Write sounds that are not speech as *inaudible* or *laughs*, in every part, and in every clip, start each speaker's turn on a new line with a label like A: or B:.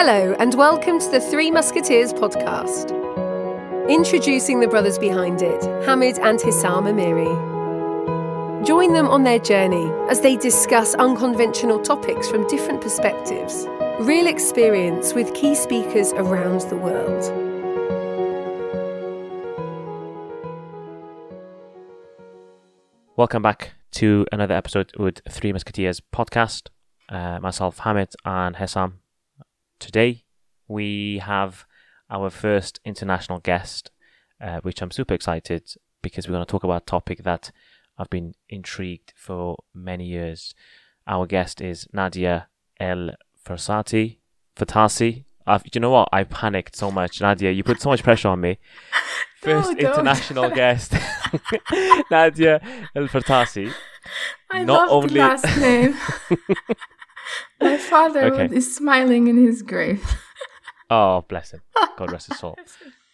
A: Hello, and welcome to the Three Musketeers podcast. Introducing the brothers behind it, Hamid and Hissam Amiri. Join them on their journey as they discuss unconventional topics from different perspectives, real experience with key speakers around the world.
B: Welcome back to another episode with Three Musketeers podcast. Uh, myself, Hamid, and Hessam. Today we have our first international guest, uh, which I'm super excited because we're going to talk about a topic that I've been intrigued for many years. Our guest is Nadja El Fersati. Fatasi. I've, you know what? I panicked so much, Nadja. You put so much pressure on me. *laughs* First
C: No,
B: international guest, *laughs* Nadja El Fertasi.
C: I
B: Not
C: love
B: only-
C: the last name. *laughs* My father
B: Okay.
C: is smiling in his grave. *laughs*
B: Oh, bless him. God rest his soul.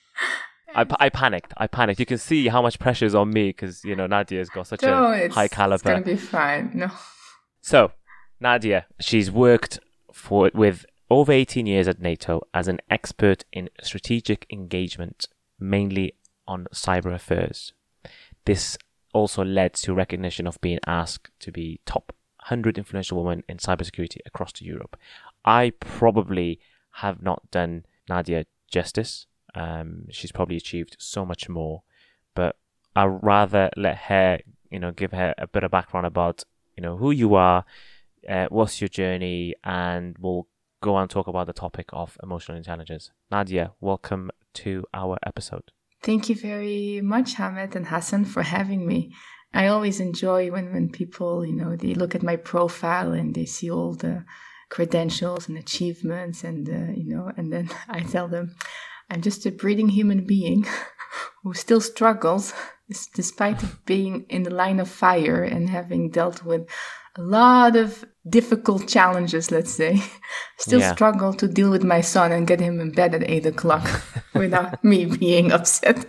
B: *laughs* I, I panicked. I panicked. You can see how much pressure is on me because you know Nadja's got such
C: No,
B: a high
C: it's gonna
B: caliber.
C: be fine. No,
B: So, Nadja, she's worked for with over 18 years at NATO as an expert in strategic engagement, mainly on cyber affairs. This also led to recognition of being asked to be top 100 influential women in cybersecurity across Europe. I probably have not done Nadja justice. Um, she's probably achieved so much more, but I'd rather let her, you know, give her a bit of background about, you know, who you are, uh, what's your journey, and we'll go and talk about the topic of emotional intelligence. Nadja, welcome to our episode.
C: thank you very much, Hamid and Hassan, for having me. I always enjoy when when people, you know, they look at my profile and they see all the credentials and achievements, and uh, you know, and then *laughs* I tell them, I'm just a breathing human being *laughs* who still struggles, despite of being in the line of fire and having dealt with a lot of difficult challenges, let's say, *laughs* still
B: Yeah.
C: struggle to deal with my son and get him in bed at eight o'clock without me being upset.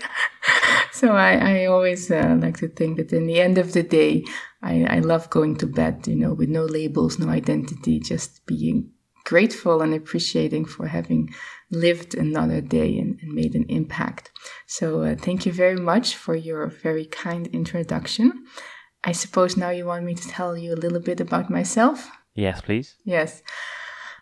C: So I, I always uh, like to think that in the end of the day, I, I love going to bed, you know, with no labels, no identity, just being grateful and appreciating for having lived another day and, and made an impact. So uh, thank you very much for your very kind introduction. I suppose now you want me to tell you a little bit about myself.
B: Yes, please.
C: Yes.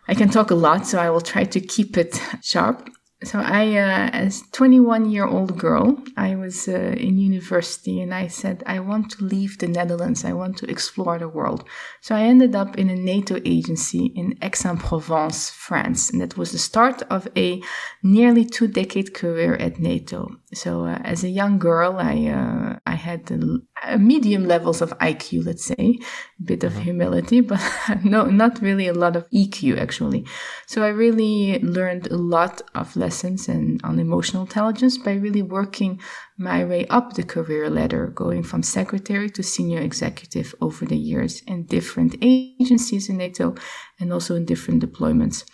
C: I can talk a lot, so I will try to keep it sharp. So I, uh, as 21 year old girl, I was uh, in university and I said, I want to leave the Netherlands. I want to explore the world. So I ended up in a NATO agency in Aix-en-Provence, France. And that was the start of a nearly two decade career at NATO. So uh, as a young girl, I, uh, I had a Uh, medium levels of IQ, let's say, a bit of mm-hmm. humility, but *laughs* no, not really a lot of EQ actually. So I really learned a lot of lessons and on emotional intelligence by really working my way up the career ladder, going from secretary to senior executive over the years in different agencies in NATO and also in different deployments.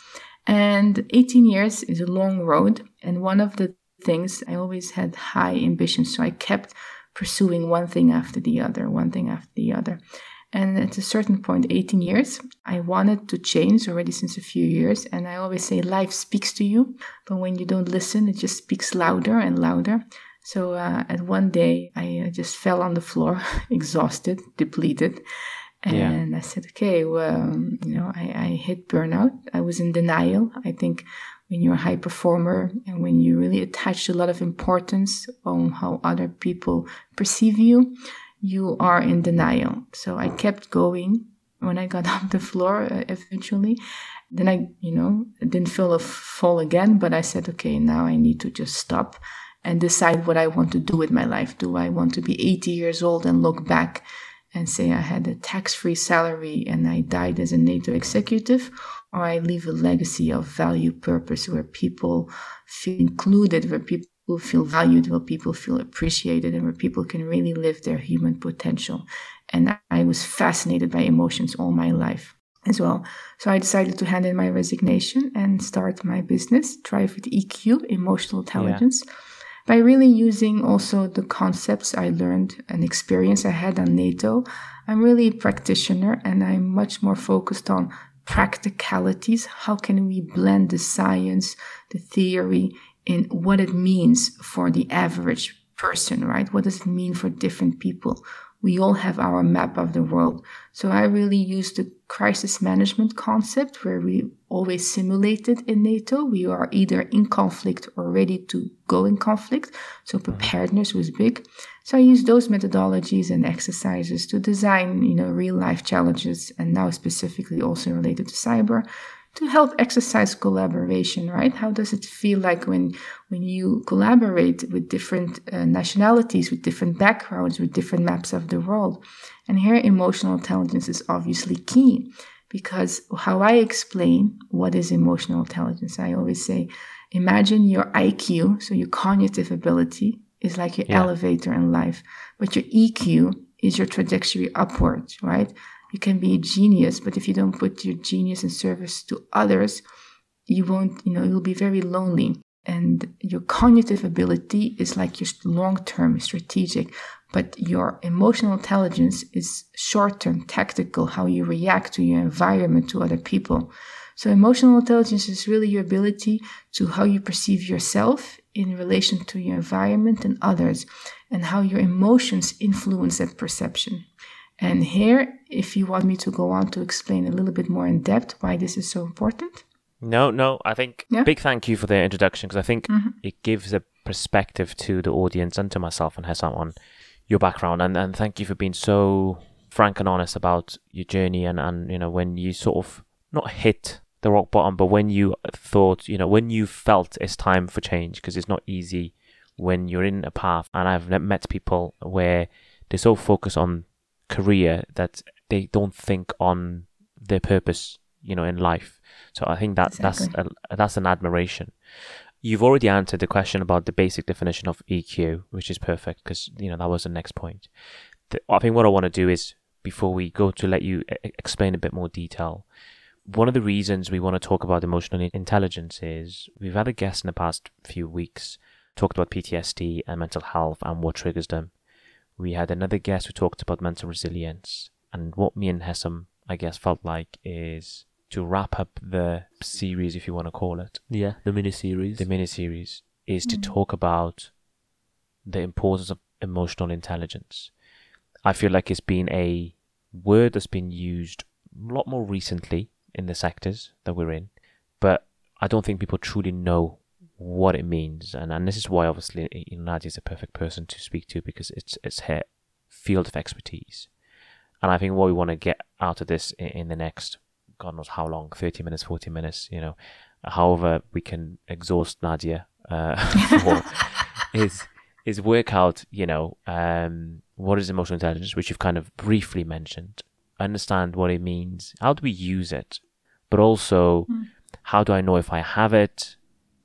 C: And 18 years is a long road. And one of the things I always had high ambitions. So I kept pursuing one thing after the other, one thing after the other. And at a certain point, 18 years, I wanted to change already since a few years. And I always say life speaks to you, but when you don't listen, it just speaks louder and louder. So uh, at one day, I uh, just fell on the floor, *laughs* exhausted, depleted. And I said, okay, well, you know, I, I hit burnout. I was in denial. I think when you're a high performer and when you really attach a lot of importance on how other people perceive you, you are in denial. So I kept going. When I got *laughs* off the floor uh, eventually, then I, you know, didn't feel a fall again, but I said, okay, now I need to just stop and decide what I want to do with my life. Do I want to be 80 years old and look back and say I had a tax free salary and I died as a NATO executive, I leave a legacy of value, purpose, where people feel included, where people feel valued, where people feel appreciated, and where people can really live their human potential. And I was fascinated by emotions all my life as well. So I decided to hand in my resignation and start my business, Thrive with EQ, Emotional Intelligence by really using also the concepts I learned and experience I had on NATO. I'm really a practitioner and I'm much more focused on practicalities. How can we blend the science, the theory, in what it means for the average person, right? What does it mean for different people? We all have our map of the world. So I really use the crisis management concept where we always simulated in NATO. We are either in conflict or ready to go in conflict. So preparedness was big. So I use those methodologies and exercises to design, you know, real life challenges and now specifically also related to cyber to help exercise collaboration, right? How does it feel like when, when you collaborate with different uh, nationalities, with different backgrounds, with different maps of the world? And here emotional intelligence is obviously key because how I explain what is emotional intelligence, I always say, imagine your IQ, so your cognitive ability is like your yeah. elevator in life, but your EQ is your trajectory upwards, right? You can be a genius, but if you don't put your genius in service to others, you won't, you know, you'll be very lonely. And your cognitive ability is like your long term strategic, but your emotional intelligence is short term tactical, how you react to your environment, to other people. So emotional intelligence is really your ability to how you perceive yourself in relation to your environment and others and how your emotions influence that perception. And here, if you want me to go on to explain a little bit more in depth why this is so important.
B: No, no, I think yeah. big thank you for the introduction because I think mm-hmm. it gives a perspective to the audience and to myself and Hessam on your background. And, and thank you for being so frank and honest about your journey and, and, you know, when you sort of not hit the rock bottom, but when you thought, you know, when you felt it's time for change because it's not easy when you're in a path. And I've met people where they're so focused on career that they don't think on their purpose, you know, in life. So I think that exactly. that's a, that's an admiration. You've already answered the question about the basic definition of EQ, which is perfect because you know that was the next point. The, I think what I want to do is before we go to let you explain a bit more detail. One of the reasons we want to talk about emotional intelligence is we've had a guest in the past few weeks talked about PTSD and mental health and what triggers them we had another guest who talked about mental resilience. And what me and Hessam, I guess, felt like is to wrap up the series, if you want to call it.
D: Yeah, the mini series.
B: The mini series is mm. to talk about the importance of emotional intelligence. I feel like it's been a word that's been used a lot more recently in the sectors that we're in, but I don't think people truly know what it means, and and this is why obviously Nadja is a perfect person to speak to because it's it's her field of expertise, and I think what we want to get out of this in, in the next God knows how long, thirty minutes, forty minutes, you know, however we can exhaust Nadja uh, *laughs* for, is is work out, you know, um, what is emotional intelligence, which you've kind of briefly mentioned, understand what it means, how do we use it, but also mm. how do I know if I have it,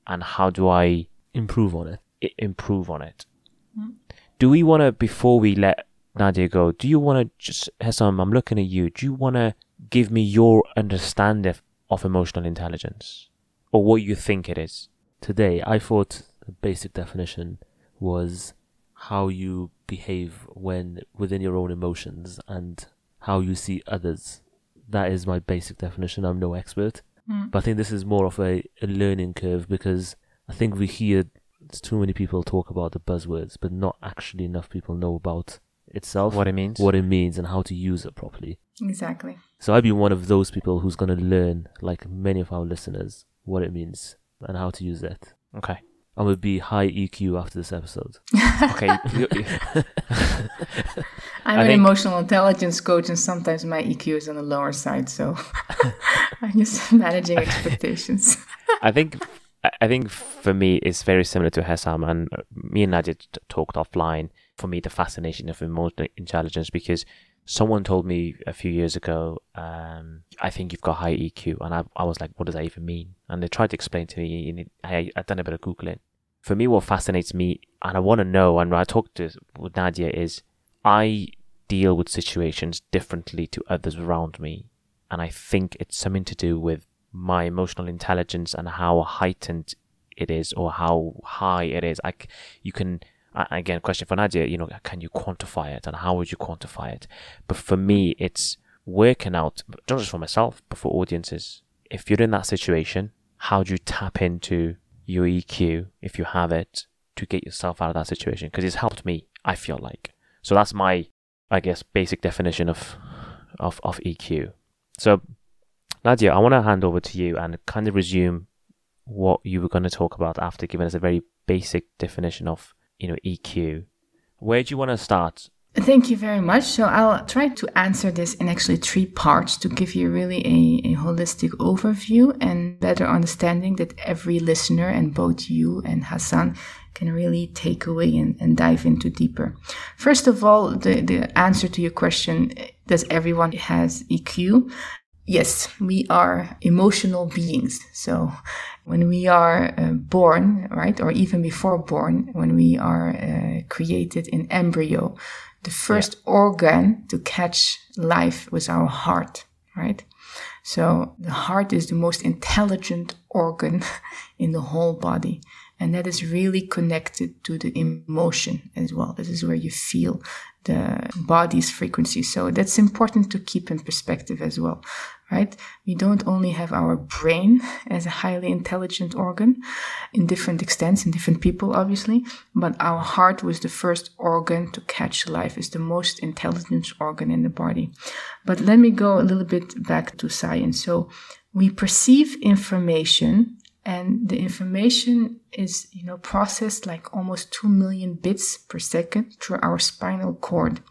B: and how do I
D: improve on it?
B: I- improve on it. Mm. Do we want to, before we let Nadja go, do you want to just, Hessam, I'm looking at you, do you want to give me your understanding of, of emotional intelligence or what you think it is?
D: Today, I thought the basic definition was how you behave when within your own emotions and how you see others. That is my basic definition. I'm no expert. Mm. But I think this is more of a, a learning curve because I think we hear too many people talk about the buzzwords, but not actually enough people know about itself,
B: what it means,
D: what it means, and how to use it properly.
C: Exactly.
D: So I'd be one of those people who's going to learn, like many of our listeners, what it means and how to use it.
B: Okay.
D: I'm gonna be high EQ after this episode. *laughs*
B: okay. *laughs*
C: I'm I an think... emotional intelligence coach, and sometimes my EQ is on the lower side, so *laughs* I'm just *laughs* managing *laughs* expectations.
B: I think, I think for me, it's very similar to Hessam, and me and Nadja talked offline. For me, the fascination of emotional intelligence because someone told me a few years ago, um, I think you've got high EQ. And I, I was like, what does that even mean? And they tried to explain to me, and I, I've done a bit of Googling. For me, what fascinates me, and I want to know, and I talked to with Nadja, is I deal with situations differently to others around me. And I think it's something to do with my emotional intelligence and how heightened it is or how high it is. Like you can again, question for Nadja, you know, can you quantify it and how would you quantify it? But for me, it's working out, not just for myself, but for audiences. If you're in that situation, how do you tap into your EQ, if you have it, to get yourself out of that situation? Because it's helped me, I feel like. So that's my, I guess, basic definition of, of, of EQ. So, Nadja, I want to hand over to you and kind of resume what you were going to talk about after giving us a very basic definition of, you know, EQ. Where do you want to start
C: Thank you very much. So I'll try to answer this in actually three parts to give you really a, a, holistic overview and better understanding that every listener and both you and Hassan can really take away and, and dive into deeper. First of all, the, the answer to your question, does everyone has EQ? Yes, we are emotional beings. So when we are uh, born, right, or even before born, when we are uh, created in embryo, the first yeah. organ to catch life was our heart, right? So the heart is the most intelligent organ *laughs* in the whole body. And that is really connected to the emotion as well. This is where you feel the body's frequency. So that's important to keep in perspective as well right? We don't only have our brain *laughs* as a highly intelligent organ in different extents in different people, obviously, but our heart was the first organ to catch life, is the most intelligent organ in the body. But let me go a little bit back to science. So we perceive information and the information is you know processed like almost 2 million bits per second through our spinal cord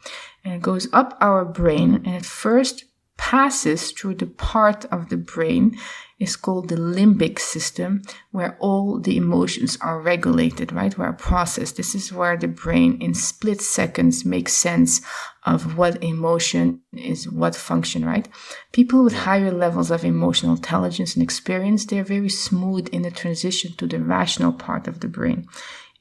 C: and it goes up our brain and at first passes through the part of the brain is called the limbic system, where all the emotions are regulated, right? Where processed. This is where the brain in split seconds makes sense of what emotion is what function, right? People with higher levels of emotional intelligence and experience, they're very smooth in the transition to the rational part of the brain.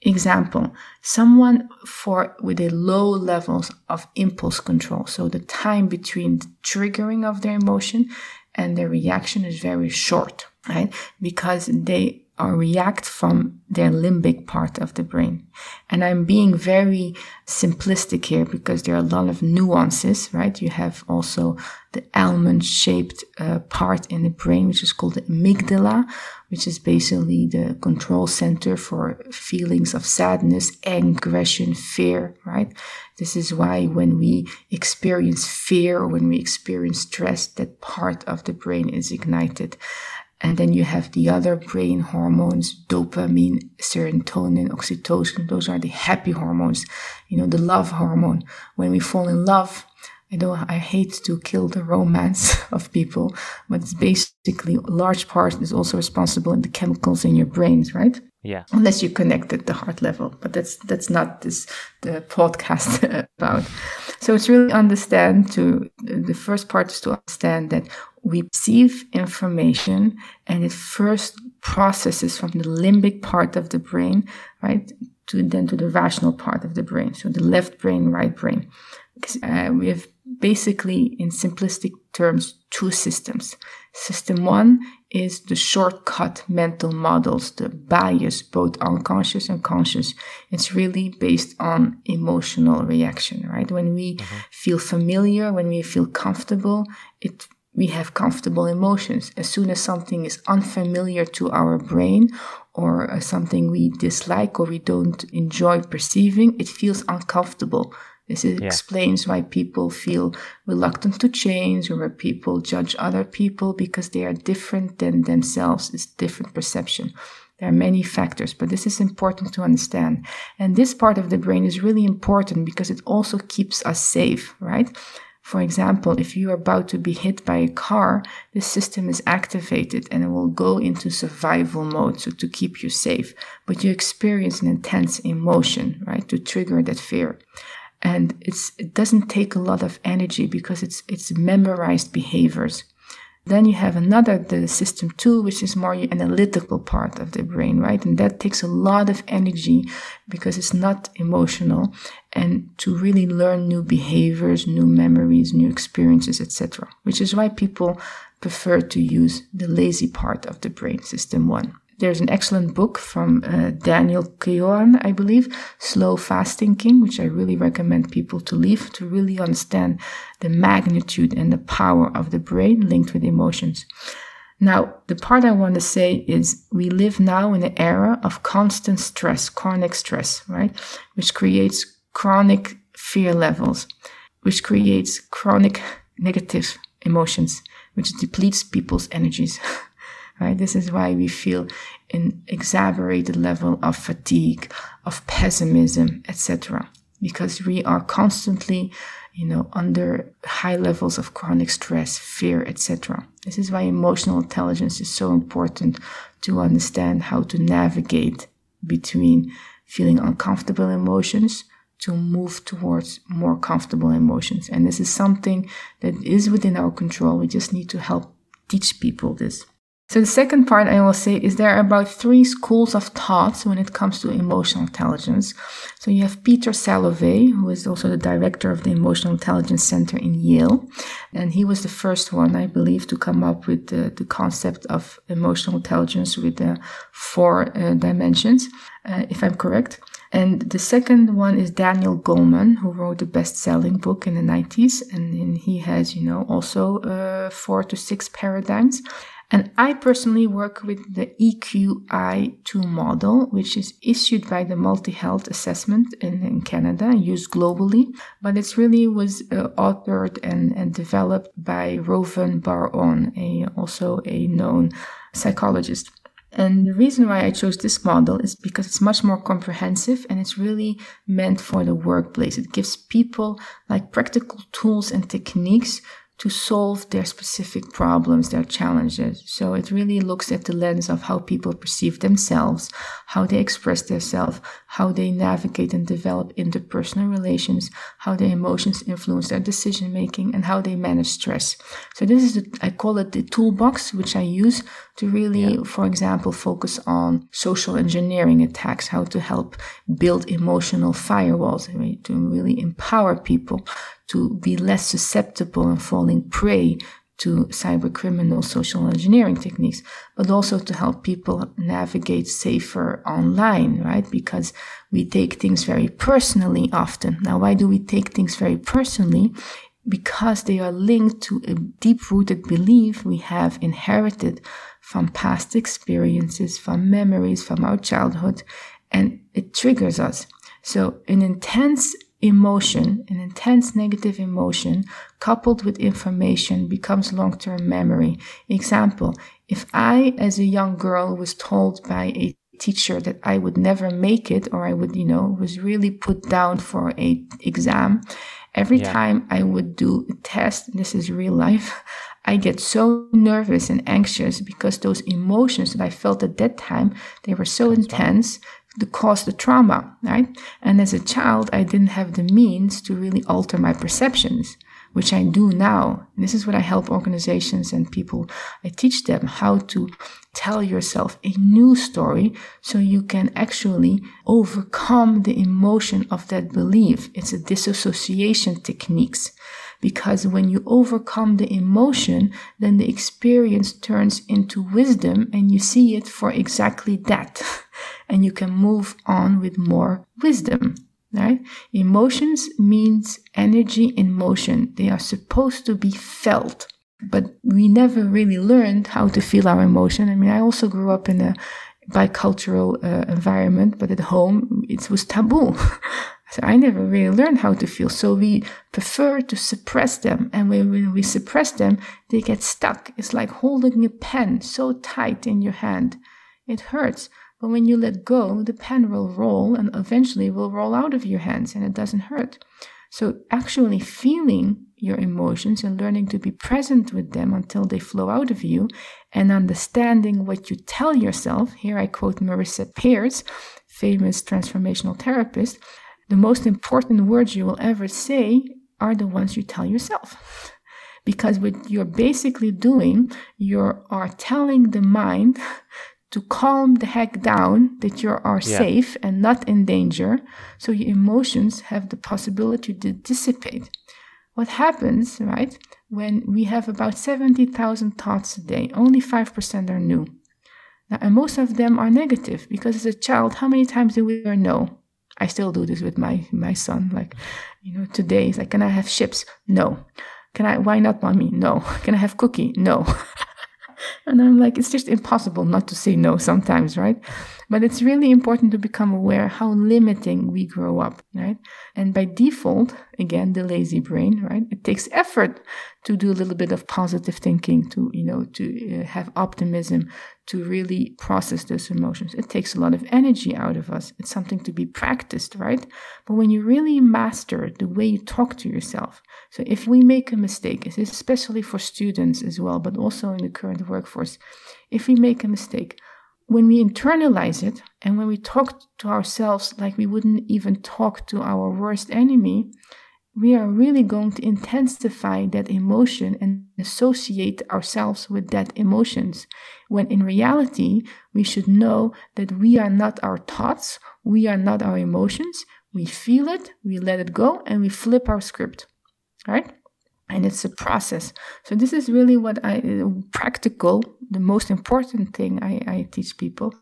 C: Example, someone for with a low levels of impulse control. So the time between the triggering of their emotion and their reaction is very short, right? Because they or react from their limbic part of the brain. And I'm being very simplistic here because there are a lot of nuances, right? You have also the almond shaped uh, part in the brain, which is called the amygdala, which is basically the control center for feelings of sadness, aggression, fear, right? This is why when we experience fear or when we experience stress, that part of the brain is ignited. And then you have the other brain hormones, dopamine, serotonin, oxytocin. Those are the happy hormones, you know, the love hormone. When we fall in love, I don't, I hate to kill the romance *laughs* of people, but it's basically a large part is also responsible in the chemicals in your brains, right?
B: Yeah.
C: Unless you connect at the heart level, but that's that's not this the podcast *laughs* about. So it's really understand to the first part is to understand that we receive information and it first processes from the limbic part of the brain, right, to then to the rational part of the brain. So the left brain, right brain. Uh, we have basically, in simplistic terms, two systems. System one is the shortcut mental models, the bias, both unconscious and conscious. It's really based on emotional reaction, right? When we mm-hmm. feel familiar, when we feel comfortable, it we have comfortable emotions. As soon as something is unfamiliar to our brain or uh, something we dislike or we don't enjoy perceiving, it feels uncomfortable. This yeah. explains why people feel reluctant to change or why people judge other people because they are different than themselves. It's different perception. There are many factors, but this is important to understand. And this part of the brain is really important because it also keeps us safe, right? For example, if you are about to be hit by a car, the system is activated and it will go into survival mode so to keep you safe. But you experience an intense emotion, right, to trigger that fear. And it's, it doesn't take a lot of energy because it's, it's memorized behaviors. Then you have another, the system two, which is more analytical part of the brain, right? And that takes a lot of energy because it's not emotional and to really learn new behaviors, new memories, new experiences, etc. Which is why people prefer to use the lazy part of the brain, system one. There's an excellent book from uh, Daniel Kahneman, I believe, Slow Fast Thinking, which I really recommend people to leave to really understand the magnitude and the power of the brain linked with emotions. Now, the part I want to say is we live now in an era of constant stress, chronic stress, right? Which creates chronic fear levels, which creates chronic negative emotions, which depletes people's energies. *laughs* right? This is why we feel an exaggerated level of fatigue, of pessimism, etc. Because we are constantly, you know, under high levels of chronic stress, fear, etc. This is why emotional intelligence is so important to understand how to navigate between feeling uncomfortable emotions to move towards more comfortable emotions. And this is something that is within our control. We just need to help teach people this. So the second part I will say is there are about three schools of thoughts when it comes to emotional intelligence. So you have Peter Salovey, who is also the director of the Emotional Intelligence Center in Yale. And he was the first one, I believe, to come up with the, the concept of emotional intelligence with the four uh, dimensions, uh, if I'm correct. And the second one is Daniel Goleman, who wrote the best-selling book in the 90s. And, he has, you know, also uh, four to six paradigms. And I personally work with the EQI2 model, which is issued by the Multi Health Assessment in, in Canada, used globally. But it really was uh, authored and, and developed by Reuven Bar-On, a, also a known psychologist. And the reason why I chose this model is because it's much more comprehensive and it's really meant for the workplace. It gives people like practical tools and techniques to solve their specific problems, their challenges. So it really looks at the lens of how people perceive themselves, how they express themselves, how they navigate and develop interpersonal relations, how their emotions influence their decision making, and how they manage stress. So this is, the, I call it the toolbox, which I use to really, yeah. for example, focus on social engineering attacks, how to help build emotional firewalls, to really empower people to be less susceptible and falling prey to cyber criminal social engineering techniques, but also to help people navigate safer online, right? Because we take things very personally often. Now, why do we take things very personally? Because they are linked to a deep rooted belief we have inherited from past experiences, from memories, from our childhood, and it triggers us. So an intense emotion, an intense negative emotion coupled with information becomes long-term memory. Example, if I as a young girl was told by a teacher that I would never make it or I would, you know, was really put down for a exam, every yeah. time I would do a test, this is real life, *laughs* I get so nervous and anxious because those emotions that I felt at that time, they were so That's intense to cause the trauma, right? And as a child, I didn't have the means to really alter my perceptions, which I do now. And this is what I help organizations and people. I teach them how to tell yourself a new story so you can actually overcome the emotion of that belief. It's a disassociation techniques because when you overcome the emotion, then the experience turns into wisdom and you see it for exactly that. *laughs* and you can move on with more wisdom. Right? Emotions means energy in motion. They are supposed to be felt, but we never really learned how to feel our emotion. I mean, I also grew up in a bicultural uh, environment, but at home it was taboo. *laughs* so I never really learned how to feel. So we prefer to suppress them. And when we suppress them, they get stuck. It's like holding a pen so tight in your hand. It hurts. But when you let go, the pen will roll and eventually will roll out of your hands and it doesn't hurt. So actually feeling your emotions and learning to be present with them until they flow out of you and understanding what you tell yourself. Here I quote Marisa Peers, famous transformational therapist. The most important words you will ever say are the ones you tell yourself. Because what you're basically doing, you are telling the mind to calm the heck down that you are yeah. safe and not in danger so your emotions have the possibility to dissipate what happens right when we have about 70,000 thoughts a day only 5% are new Now, and most of them are negative because as a child, how many times do we hear no? I still do this with my my son. Like, you know, today he's like, "Can I have chips?" No. Can I? Why not, mommy? No. *laughs* Can I have cookie? No. *laughs* and I'm like, it's just impossible not to say no sometimes, right? But it's really important to become aware how limiting we grow up, right? And by default, again, the lazy brain, right? It takes effort to do a little bit of positive thinking, to, you know, to uh, have optimism, to really process those emotions. It takes a lot of energy out of us. It's something to be practiced, right? But when you really master the way you talk to yourself, so if we make a mistake, especially for students as well, but also in the current workforce, if we make a mistake, when we internalize it and when we talk to ourselves like we wouldn't even talk to our worst enemy, we are really going to intensify that emotion and associate ourselves with that emotions. When in reality, we should know that we are not our thoughts, we are not our emotions. We feel it, we let it go, and we flip our script. Right? and it's a process. So this is really what I uh, practical. The most important thing I, I teach people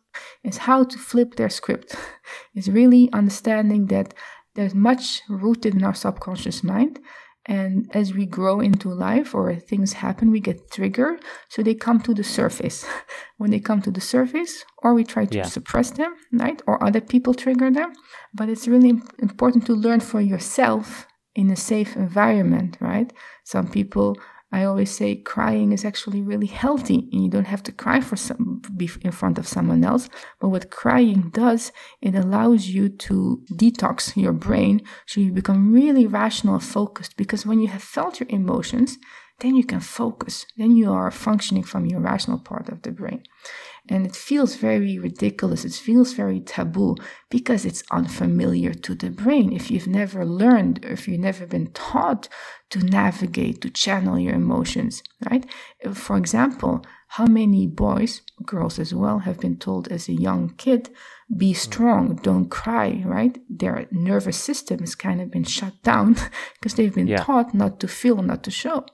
C: is how to flip their script. *laughs* is really understanding that there's much rooted in our subconscious mind. And as we grow into life or things happen, we get triggered. So they come to the surface. *laughs* when they come to the surface, or we try to yeah. suppress them, right? Or other people trigger them. But it's really important to learn for yourself in a safe environment, right? Some people, I always say, crying is actually really healthy, and you don't have to cry for some be in front of someone else. But what crying does, it allows you to detox your brain, so you become really rational and focused. Because when you have felt your emotions, then you can focus. Then you are functioning from your rational part of the brain. And it feels very ridiculous. It feels very taboo because it's unfamiliar to the brain. If you've never learned, if you've never been taught to navigate, to channel your emotions, right? For example, how many boys, girls as well, have been told as a young kid, be strong, don't cry, right? Their nervous system has kind of been shut down *laughs* because they've been yeah. taught not to feel, not to show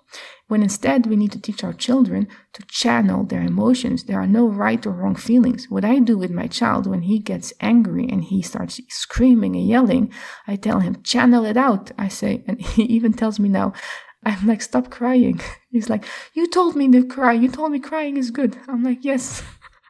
C: when instead we need to teach our children to channel their emotions. There are no right or wrong feelings. What I do with my child when he gets angry and he starts screaming and yelling, I tell him, channel it out. I say, and *laughs* he even tells me now, I'm like, stop crying. *laughs* He's like, you told me to cry. You told me crying is good. I'm like, yes.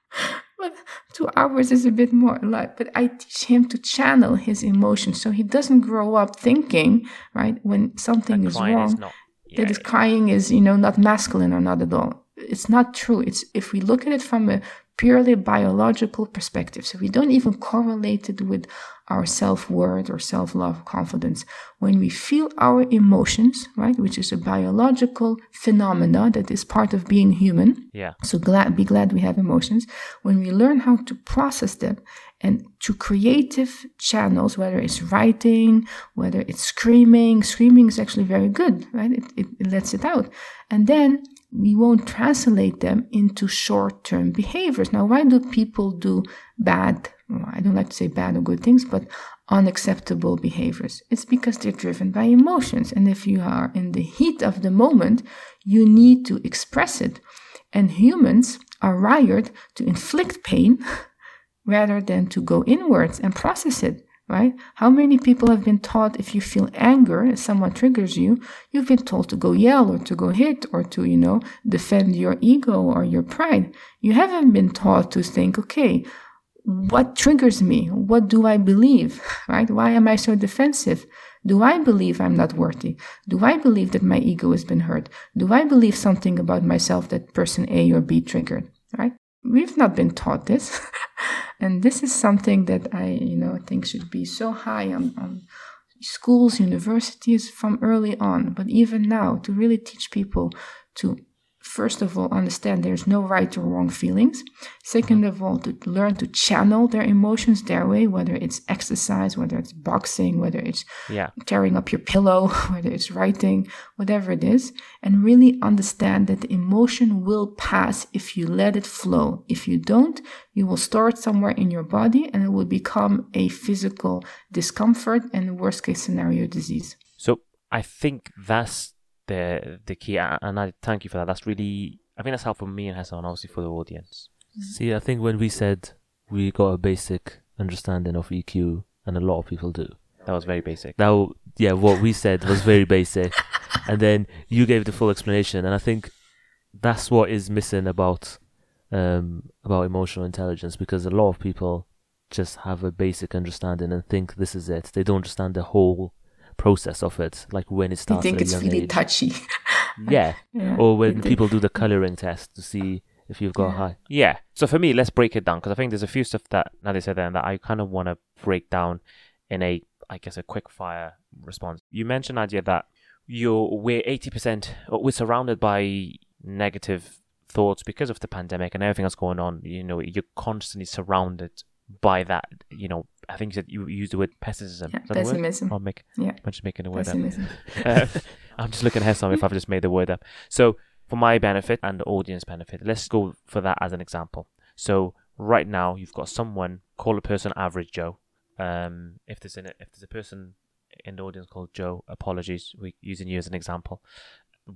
C: *laughs* but two hours is a bit more a lot. But I teach him to channel his emotions so he doesn't grow up thinking, right, when something is wrong. Is not yeah, that is crying is you know not masculine or not at all. It's not true. It's if we look at it from a purely biological perspective so we don't even correlate it with our self-worth or self-love confidence. When we feel our emotions right which is a biological phenomena that is part of being human
B: yeah.
C: so glad be glad we have emotions. When we learn how to process them and to creative channels, whether it's writing, whether it's screaming. Screaming is actually very good, right? It, it, it lets it out. And then we won't translate them into short term behaviors. Now, why do people do bad? Well, I don't like to say bad or good things, but unacceptable behaviors. It's because they're driven by emotions. And if you are in the heat of the moment, you need to express it. And humans are wired to inflict pain *laughs* rather than to go inwards and process it, right? How many people have been taught if you feel anger, if someone triggers you, you've been told to go yell or to go hit or to, you know, defend your ego or your pride. You haven't been taught to think, okay, what triggers me? What do I believe? *laughs* Right? Why am I so defensive? Do I believe I'm not worthy? Do I believe that my ego has been hurt? Do I believe something about myself that person A or B triggered? Right? We've not been taught this. *laughs* And this is something that I, you know, think should be so high on, on schools, universities from early on. But even now, to really teach people to first of all, understand there's no right or wrong feelings. Second mm-hmm. of all, to learn to channel their emotions their way, whether it's exercise, whether it's boxing, whether it's
B: yeah.
C: tearing up your pillow, *laughs* whether it's writing, whatever it is, and really understand that the emotion will pass if you let it flow. If you don't, you will store it somewhere in your body and it will become a physical discomfort and worst case scenario disease.
B: So I think that's the the key, and I thank you for that. That's really, I think that's helpful for me and Hassan, obviously for the audience.
D: See, I think when we said we got a basic understanding of EQ, and a lot of people do.
B: That was very basic.
D: Now, yeah, what we said was very *laughs* basic, and then you gave the full explanation, and I think that's what is missing about um, about emotional intelligence because a lot of people just have a basic understanding and think this is it. They don't understand the whole process of it, like when it
C: I
D: starts.
C: think
D: at
C: it's really
D: age.
C: touchy. *laughs*
D: Yeah,
C: Yeah,
D: or when people do the coloring test to see if you've got
C: Yeah.
D: high.
B: Yeah. So for me, let's break it down because I think there's a few stuff that Nadja said there and that I kind of want to break down in a, I guess, a quick fire response. You mentioned Nadja that you're we're eighty percent uh, we're surrounded by negative thoughts because of the pandemic and everything that's going on. You know, you're constantly surrounded by that. You know, I think you said you used the word pessimism.
C: Yeah,
B: Is that a word?
C: pessimism.
B: I'm, make,
C: Yeah.
B: I'm just making a word up.
C: Pessimism. *laughs*
B: Uh, I'm just looking at some if I've just made the word up. So, for my benefit and the audience benefit, let's go for that as an example. So, right now, you've got someone call a person Average Joe. Um, if there's an, if there's a person in the audience called Joe, apologies, we're using you as an example.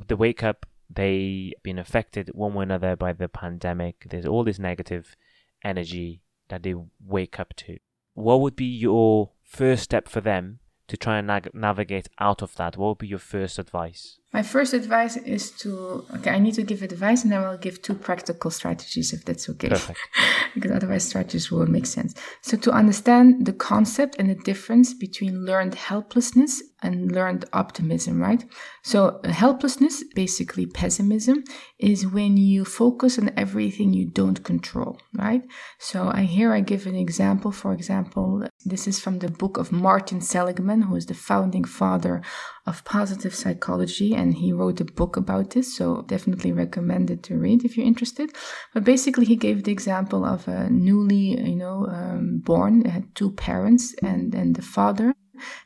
B: They wake up, they've been affected one way or another by the pandemic. There's all this negative energy that they wake up to. What would be your first step for them to try and navigate out of that? What would be your first advice?
C: My first advice is to okay, I need to give advice and then I'll give two practical strategies if that's okay. *laughs* Because otherwise strategies won't make sense. So to understand the concept and the difference between learned helplessness and learned optimism, right? So helplessness, basically pessimism, is when you focus on everything you don't control, right? So I here I give an example. For example, this is from the book of Martin Seligman, who is the founding father of positive psychology, and he wrote a book about this. So definitely recommend it to read if you're interested. But basically, he gave the example of a newly, you know, um, born, had two parents, and and the father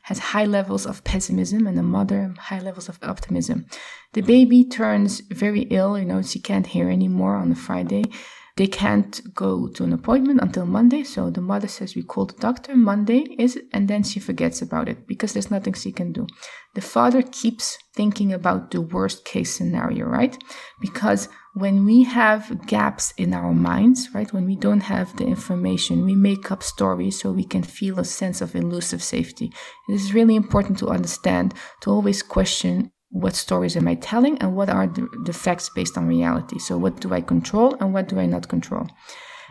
C: has high levels of pessimism and the mother high levels of optimism. The baby turns very ill, you know, she can't hear anymore on a Friday. They can't go to an appointment until Monday, so the mother says we call the doctor. Monday is, and then she forgets about it because there's nothing she can do. The father keeps thinking about the worst case scenario, right? Because when we have gaps in our minds, right, when we don't have the information, we make up stories so we can feel a sense of elusive safety. It is really important to understand, to always question what stories am I telling and what are the, the facts based on reality. So, what do I control and what do I not control?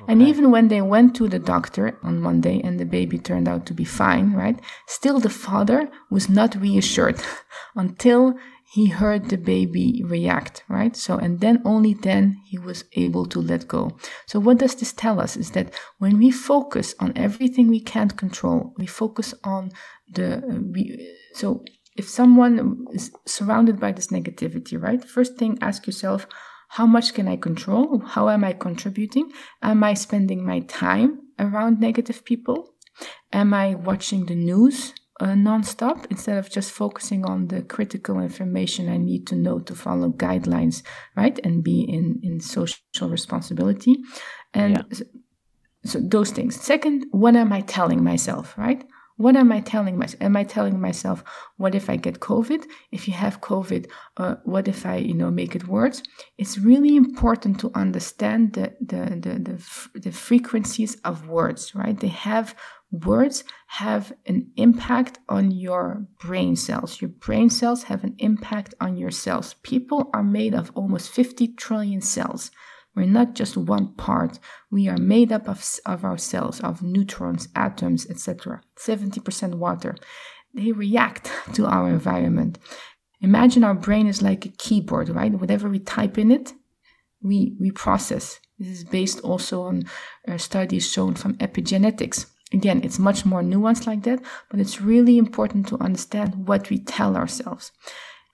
C: And even when they went to the doctor on Monday and the baby turned out to be fine, right? Still, the father was not reassured *laughs* until he heard the baby react, right? So, and then only then he was able to let go. So, what does this tell us? Is that when we focus on everything we can't control, we focus on the, uh, we, so if someone is surrounded by this negativity, right? First thing, ask yourself, how much can I control? How am I contributing? Am I spending my time around negative people? Am I watching the news uh, nonstop instead of just focusing on the critical information I need to know to follow guidelines, right? And be in, in social responsibility. And
B: Yeah.
C: so, so those things. Second, what am I telling myself, right? What am I telling myself? Am I telling myself, what if I get COVID? If you have COVID, uh, what if I, you know, make it worse? It's really important to understand the, the, the, the, the frequencies of words, right? They have, words have an impact on your brain cells. Your brain cells have an impact on your cells. People are made of almost 50 trillion cells. We're not just one part. We are made up of, of our cells, of neutrons, atoms, etc. 70% water. They react *laughs* to our environment. Imagine our brain is like a keyboard, right? Whatever we type in it, we, we process. This is based also on uh, studies shown from epigenetics. Again, it's much more nuanced like that, but it's really important to understand what we tell ourselves.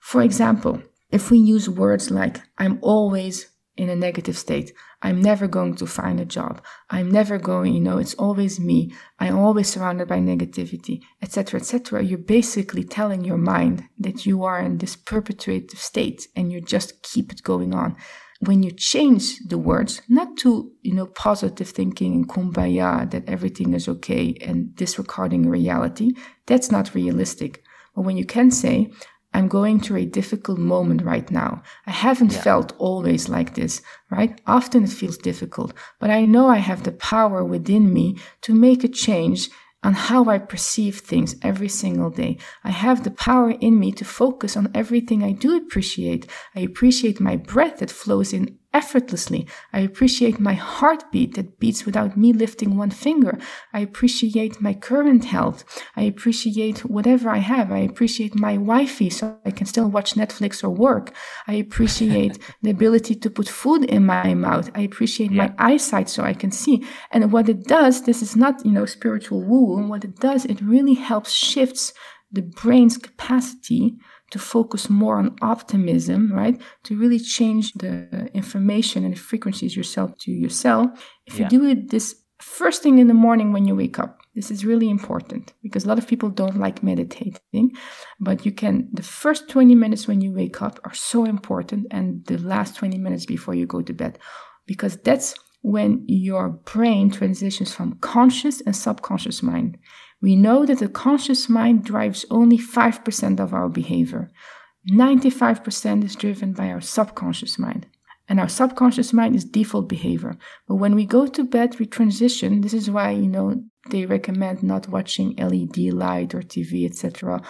C: For example, if we use words like, I'm always in a negative state. I'm never going to find a job. I'm never going, you know, it's always me. I'm always surrounded by negativity, etc., etc. You're basically telling your mind that you are in this perpetuative state and you just keep it going on. When you change the words, not to, you know, positive thinking and kumbaya that everything is okay and disregarding reality, that's not realistic. But when you can say, I'm going through a difficult moment right now. I haven't yeah. felt always like this, right? Often it feels difficult, but I know I have the power within me to make a change on how I perceive things every single day. I have the power in me to focus on everything I do appreciate. I appreciate my breath that flows in effortlessly. I appreciate my heartbeat that beats without me lifting one finger. I appreciate my current health. I appreciate whatever I have. I appreciate my Wi-Fi so I can still watch Netflix or work. I appreciate *laughs* the ability to put food in my mouth. I appreciate yeah. my eyesight so I can see. And what it does, this is not, you know, spiritual woo. What it does, it really helps shifts the brain's capacity to focus more on optimism, right? To really change the information and the frequencies yourself to your cell. If yeah. you do it this first thing in the morning when you wake up, this is really important because a lot of people don't like meditating, but you can, the first 20 minutes when you wake up are so important and the last 20 minutes before you go to bed because that's when your brain transitions from conscious and subconscious mind. We know that the conscious mind drives only 5% of our behavior. 95% is driven by our subconscious mind. And our subconscious mind is default behavior. But when we go to bed, we transition. This is why, you know, they recommend not watching LED light or TV, etc.,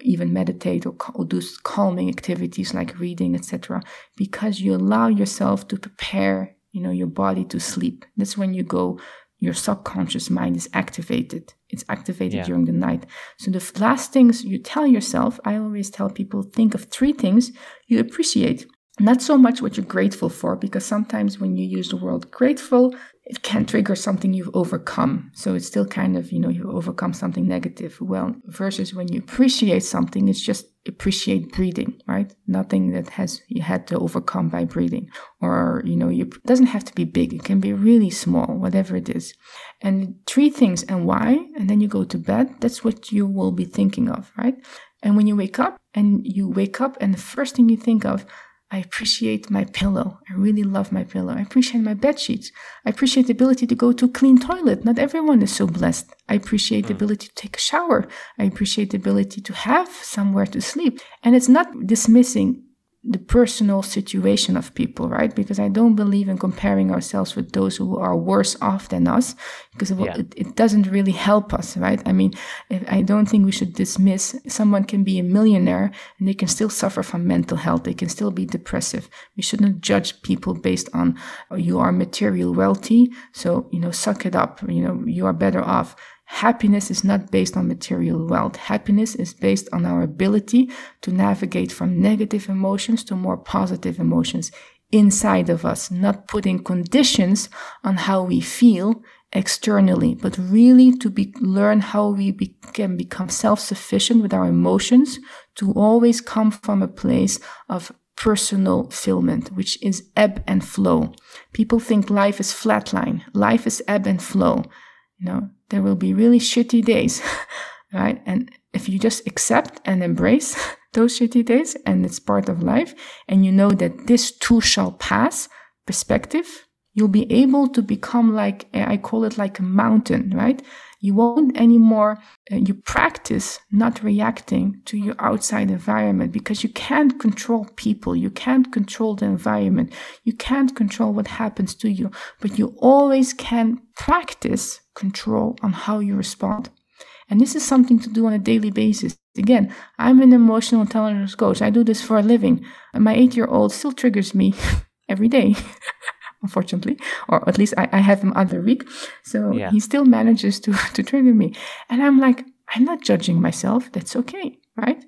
C: even meditate or, or do calming activities like reading, etc., because you allow yourself to prepare, you know, your body to sleep. That's when you go your subconscious mind is activated. It's activated yeah. during the night. So the last things you tell yourself, I always tell people think of three things you appreciate. Not so much what you're grateful for, because sometimes when you use the word grateful, it can trigger something you've overcome. So it's still kind of, you know, you overcome something negative. Well, versus when you appreciate something, it's just appreciate breathing, right? Nothing that has you had to overcome by breathing. Or, you know, you it doesn't have to be big. It can be really small, whatever it is. And three things and why, and then you go to bed, that's what you will be thinking of, right? And when you wake up and you wake up and the first thing you think of, I appreciate my pillow. I really love my pillow. I appreciate my bed sheets. I appreciate the ability to go to a clean toilet. Not everyone is so blessed. I appreciate the hmm. ability to take a shower. I appreciate the ability to have somewhere to sleep. And it's not dismissing the personal situation of people, right? Because I don't believe in comparing ourselves with those who are worse off than us, because yeah. it, it, doesn't really help us, right? I mean, I don't think we should dismiss someone can be a millionaire and they can still suffer from mental health. They can still be depressive. We shouldn't judge people based on oh, you are material wealthy, so you know, suck it up. You know, you are better off Happiness is not based on material wealth. Happiness is based on our ability to navigate from negative emotions to more positive emotions inside of us, not putting conditions on how we feel externally, but really to be, learn how we be, can become self-sufficient with our emotions to always come from a place of personal fulfillment, which is ebb and flow. People think life is flatline. Life is ebb and flow. You know, there will be really shitty days, *laughs* right? And if you just accept and embrace *laughs* those shitty days and it's part of life, and you know that this too shall pass perspective, you'll be able to become like, I call it like a mountain, right? You won't anymore, uh, you practice not reacting to your outside environment because you can't control people. You can't control the environment. You can't control what happens to you, but you always can practice control on how you respond. And this is something to do on a daily basis. Again, I'm an emotional intelligence coach. I do this for a living. And my eight year old still triggers me *laughs* every day. *laughs* unfortunately, or at least I, I have him other week. So yeah. he still manages to, *laughs* to trigger me. And I'm like, I'm not judging myself. That's okay, right?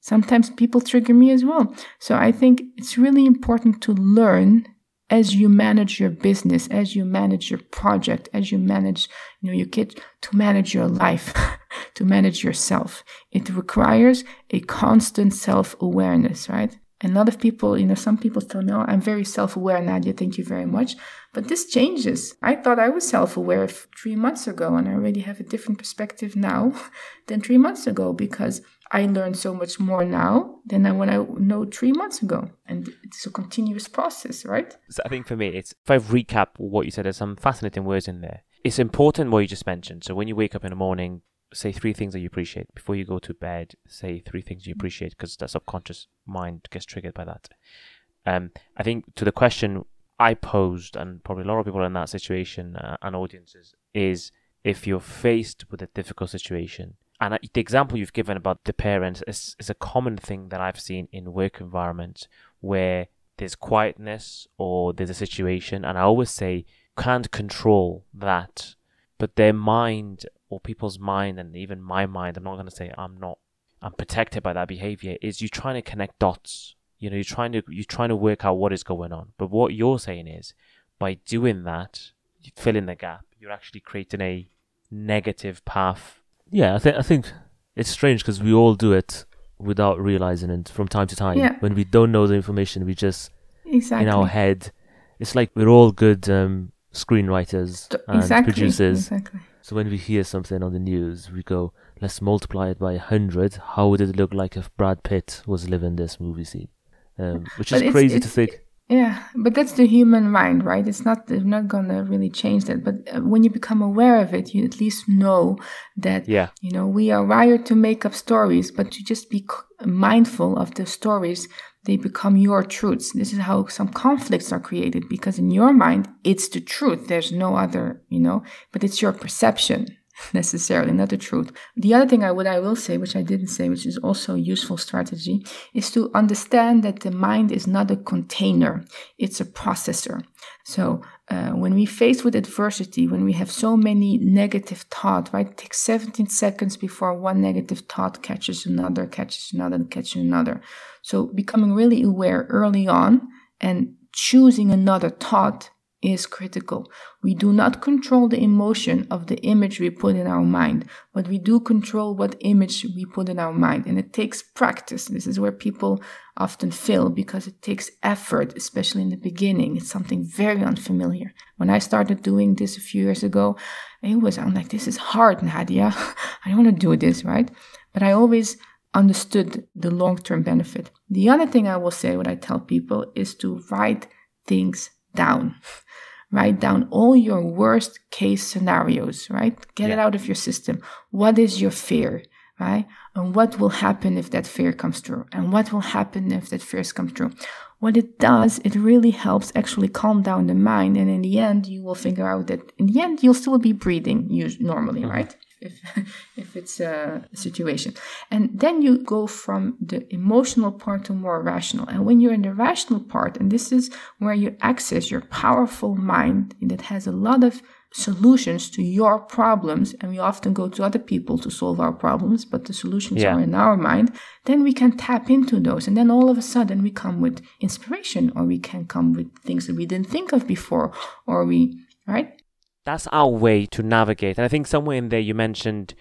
C: Sometimes people trigger me as well. So I think it's really important to learn as you manage your business, as you manage your project, as you manage, you know, your kid, to manage your life, *laughs* to manage yourself. It requires a constant self-awareness, right? And a lot of people, you know, some people still oh, I'm very self aware, Nadja, thank you very much. But this changes. I thought I was self aware three months ago, and I already have a different perspective now *laughs* than three months ago because I learn so much more now than when I know three months ago. And it's a continuous process, right?
B: So I think for me, it's if I recap what you said, there's some fascinating words in there. It's important what you just mentioned. So when you wake up in the morning, say three things that you appreciate before you go to bed. Say three things you appreciate because the subconscious mind gets triggered by that. Um, I think to the question I posed, and probably a lot of people in that situation uh, and audiences, is if you're faced with a difficult situation. And the example you've given about the parents is, is a common thing that I've seen in work environments where there's quietness or there's a situation, and I always say, can't control that, but their mind or people's mind, and even my mind, I'm not going to say I'm not, I'm protected by that behavior, is you're trying to connect dots. You know, you're trying to you're trying to work out what is going on. But what you're saying is, by doing that, you fill in the gap. You're actually creating a negative path.
D: Yeah, I think I think it's strange because we all do it without realizing it from time to time.
C: Yeah.
D: When we don't know the information, we just
C: Exactly.
D: in our head. It's like we're all good um, screenwriters and
C: exactly.
D: producers.
C: Exactly.
D: So when we hear something on the news, we go, let's multiply it by a hundred. How would it look like if Brad Pitt was living this movie scene? Um, which is
C: it's-
D: crazy to think.
C: Yeah, but that's the human mind, right? It's not they're not gonna really change that. But uh, when you become aware of it, you at least know that
B: Yeah.
C: you know we are wired to make up stories, but to just be mindful of the stories, they become your truths. This is how some conflicts are created because in your mind it's the truth. There's no other, you know, but it's your perception *laughs* necessarily, not the truth. The other thing I would I will say, which I didn't say, which is also a useful strategy, is to understand that the mind is not a container; it's a processor. So uh, when we face with adversity, when we have so many negative thoughts, right? It takes 17 seconds before one negative thought catches another, catches another, catches another. So becoming really aware early on and choosing another thought is critical. We do not control the emotion of the image we put in our mind, but we do control what image we put in our mind. And it takes practice. This is where people often fail because it takes effort, especially in the beginning. It's something very unfamiliar. When I started doing this a few years ago, it was, I'm like, this is hard, Nadja. *laughs* I don't want to do this, right? But I always understood the long term benefit. The other thing I will say, what I tell people, is to write things down. *laughs* Write down all your worst case scenarios, right? Get it out of your system. What is your fear, right? And what will happen if that fear comes true? And what will happen if that fear comes true? What it does, it really helps actually calm down the mind. And in the end, you will figure out that in the end, you'll still be breathing us- normally, mm-hmm. right? If, *laughs* if it's a situation. And then you go from the emotional part to more rational. And when you're in the rational part, and this is where you access your powerful mind that has a lot of solutions to your problems, and we often go to other people to solve our problems, but the solutions
B: Yeah.
C: are in our mind, then we can tap into those. And then all of a sudden we come with inspiration, or we can come with things that we didn't think of before, or we, right?
B: That's our way to navigate. And I think somewhere in there you mentioned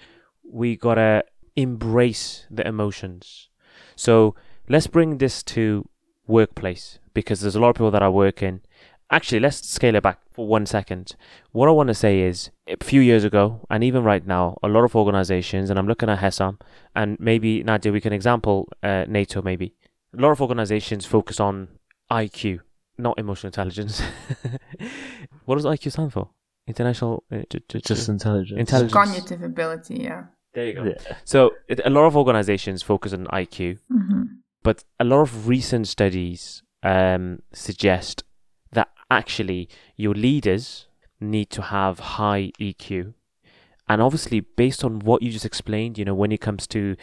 B: we gotta embrace the emotions. So let's bring this to workplace because there's a lot of people that are working. Actually, let's scale it back for one second. What I want to say is, a few years ago, and even right now, a lot of organizations, and I'm looking at HESAM, and maybe Nadja, we can example uh, NATO. Maybe a lot of organizations focus on IQ, not emotional intelligence. *laughs* what does IQ stand for? International. Uh, j- j-
D: Just
B: j-
D: intelligence.
B: Intelligence.
C: Cognitive ability, yeah.
B: there you go.
D: Yeah.
B: So it, a lot of organizations focus on IQ,
C: hmm
B: but a lot of recent studies um, suggest that actually your leaders need to have high EQ. And obviously, based on what you just explained, you know, when it comes to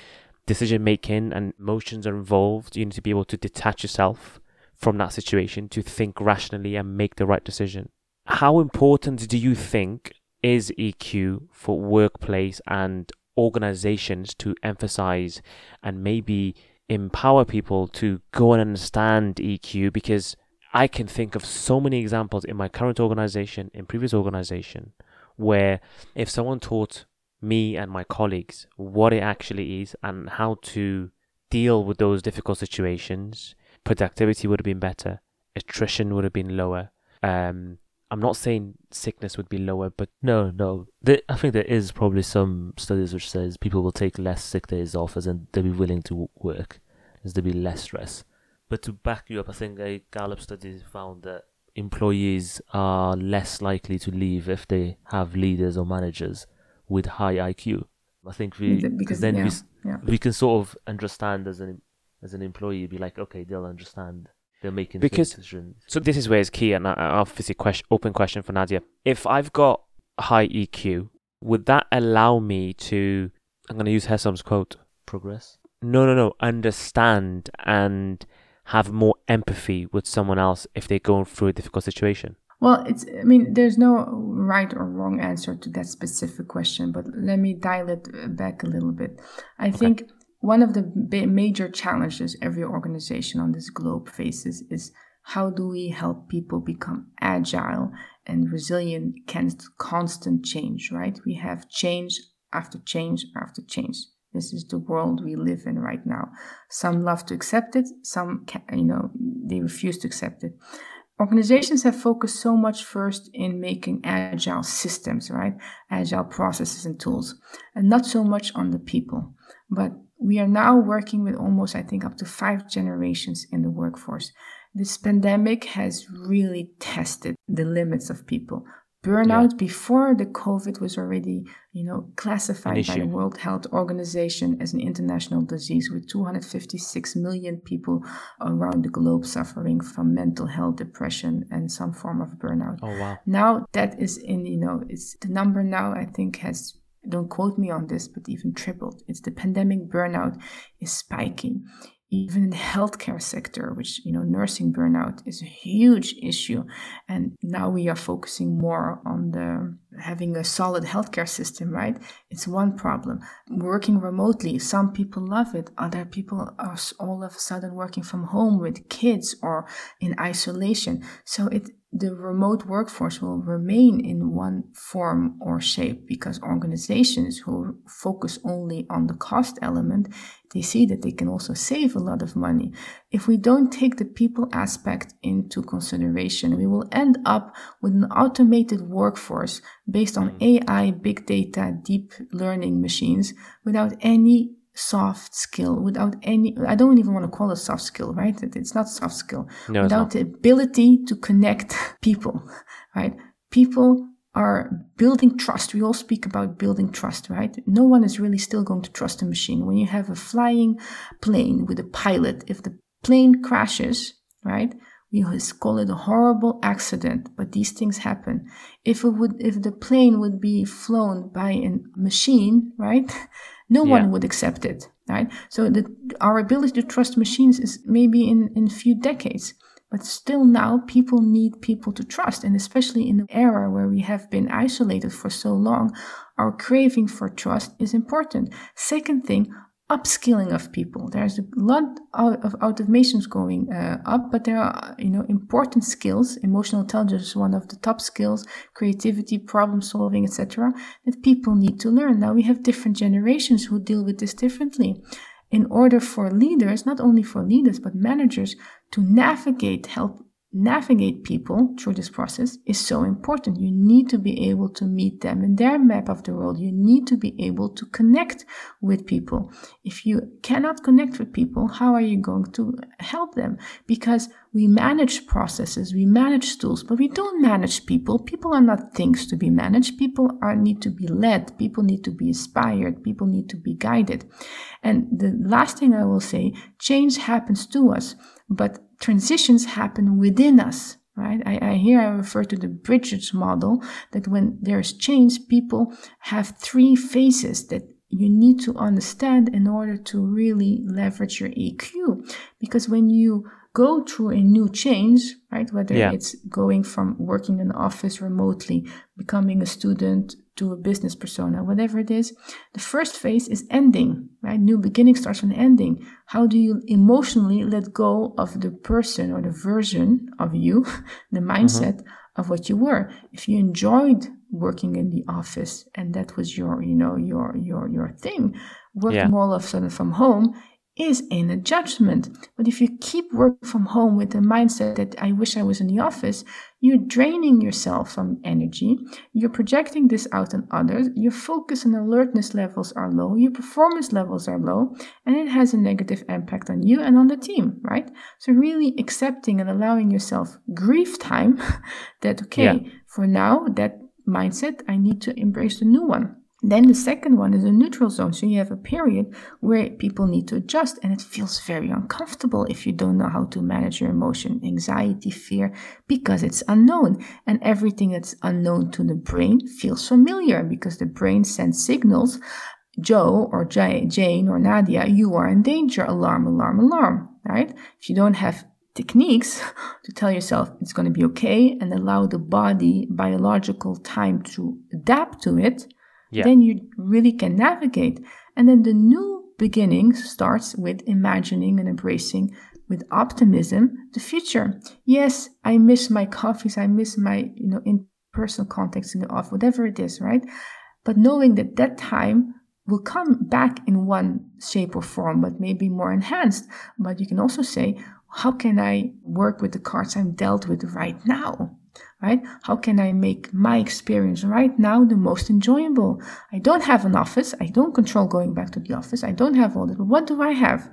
B: decision making and emotions are involved, you need to be able to detach yourself from that situation to think rationally and make the right decision. How important do you think is EQ for workplace and organizations to emphasize and maybe empower people to go and understand EQ because I can think of so many examples in my current organization, in previous organization, where if someone taught me and my colleagues what it actually is and how to deal with those difficult situations, productivity would have been better, attrition would have been lower. Um, I'm not saying sickness would be lower, but
D: No, no. There, I think there is probably some studies which says people will take less sick days off as in they'll be willing to work as there'll be less stress. But to back you up, I think a Gallup study found that employees are less likely to leave if they have leaders or managers with high IQ. I think we
C: Because-
D: then
C: yeah,
D: s-
C: yeah.
D: we can sort of understand as an as an employee, be like, okay, they'll understand. They're making
B: Because-
D: decisions.
B: So this is where it's key, and I- I- obviously, question, open question for Nadja. If I've got high EQ, would that allow me to? I'm going to use Hessam's quote.
D: Progress.
B: No, no, no. Understand and have more empathy with someone else if they're going through a difficult situation.
C: Well, it's, I mean, there's no right or wrong answer to that specific question, but let me dial it back a little bit. I think one of the major challenges every organization on this globe faces is how do we help people become agile and resilient against constant change, right? We have change after change after change. This is the world we live in right now. Some love to accept it, some, you know, they refuse to accept it organizations have focused so much first in making agile systems, right? Agile processes and tools, and not so much on the people. But we are now working with almost, I think, up to five generations in the workforce. This pandemic has really tested the limits of people. Burnout before the COVID was already, you know, classified by the. World Health Organization as an international disease with 256 million people around the globe suffering from mental health, depression, and some form of burnout.
B: Oh wow.
C: Now that is in, you know, it's the number now I think has, don't quote me on this, but even tripled. It's the pandemic burnout is spiking. Even in the healthcare sector, which, you know, nursing burnout is a huge issue. And now we are focusing more on the having a solid healthcare system, right? It's one problem. Working remotely, some people love it. Other people are all of a sudden working from home with kids or in isolation. So it, the remote workforce will remain in one form or shape because organizations who focus only on the cost element they see that they can also save a lot of money. If we don't take the people aspect into consideration we will end up with an automated workforce based on mm. ai big data deep learning machines without any soft skill without any i don't even want to call it soft skill right? It's not soft skill.
B: No,
C: without the ability to connect *laughs* people, right? People are building trust. We all speak about building trust, right? No one is really still going to trust a machine. When you have a flying plane with a pilot, if the plane crashes, right? We call it a horrible accident, but these things happen. If it would, if the plane would be flown by a machine, right? *laughs* No
B: Yeah.
C: one would accept it, right? So the, our ability to trust machines is maybe in, in a few decades. But still now people need people to trust. And especially in the era where we have been isolated for so long, our craving for trust is important. Second thing, upskilling of people. There's a lot of of automations going uh, up, but there are, you know, important skills. Emotional intelligence is one of the top skills, creativity, problem solving, etc., that people need to learn. Now we have different generations who deal with this differently in order for leaders, not only for leaders, but managers to navigate, help navigate people through this process is so important. You need to be able to meet them in their map of the world. You need to be able to connect with people. If you cannot connect with people, how are you going to help them? Because we manage processes, we manage tools, but we don't manage people. People are not things to be managed. People are need to be led. People need to be inspired. People need to be guided. And the last thing I will say, change happens to us, but transitions happen within us. Right? I, I here I refer to the Bridges model that when there's change, people have three phases that you need to understand in order to really leverage your EQ. Because when you go through a new change, right, whether
B: Yeah.
C: it's going from working in the office remotely, becoming a student to a business persona, whatever it is, the first phase is ending, right? New beginning starts from ending. How do you emotionally let go of the person or the version of you, *laughs* the mm-hmm. mindset of what you were? If you enjoyed working in the office and that was your, you know, your your your thing, working
B: Yeah.
C: all of a sudden from home is in a judgment. But if you keep working from home with the mindset that I wish I was in the office, you're draining yourself from energy. You're projecting this out on others. Your focus and alertness levels are low. Your performance levels are low. And it has a negative impact on you and on the team, right? So really accepting and allowing yourself grief time *laughs* that, okay,
B: Yeah.
C: for now, that mindset, I need to embrace the new one. Then the second one is a neutral zone. So you have a period where people need to adjust and it feels very uncomfortable if you don't know how to manage your emotion, anxiety, fear, because it's unknown. And everything that's unknown to the brain feels familiar because the brain sends signals. Joe or Jane or Nadja, you are in danger. Alarm, alarm, alarm, right? If you don't have techniques *laughs* to tell yourself it's going to be okay and allow the body biological time to adapt to it, yeah. then you really can navigate. And then the new beginning starts with imagining and embracing with optimism the future. Yes, I miss my coffees, I miss my, you know, in personal context in the off, whatever it is, right? But knowing that that time will come back in one shape or form, but maybe more enhanced. But you can also say, how can I work with the cards I'm dealt with right now? Right? How can I make my experience right now the most enjoyable? I don't have an office. I don't control going back to the office. I don't have all that. What do I have?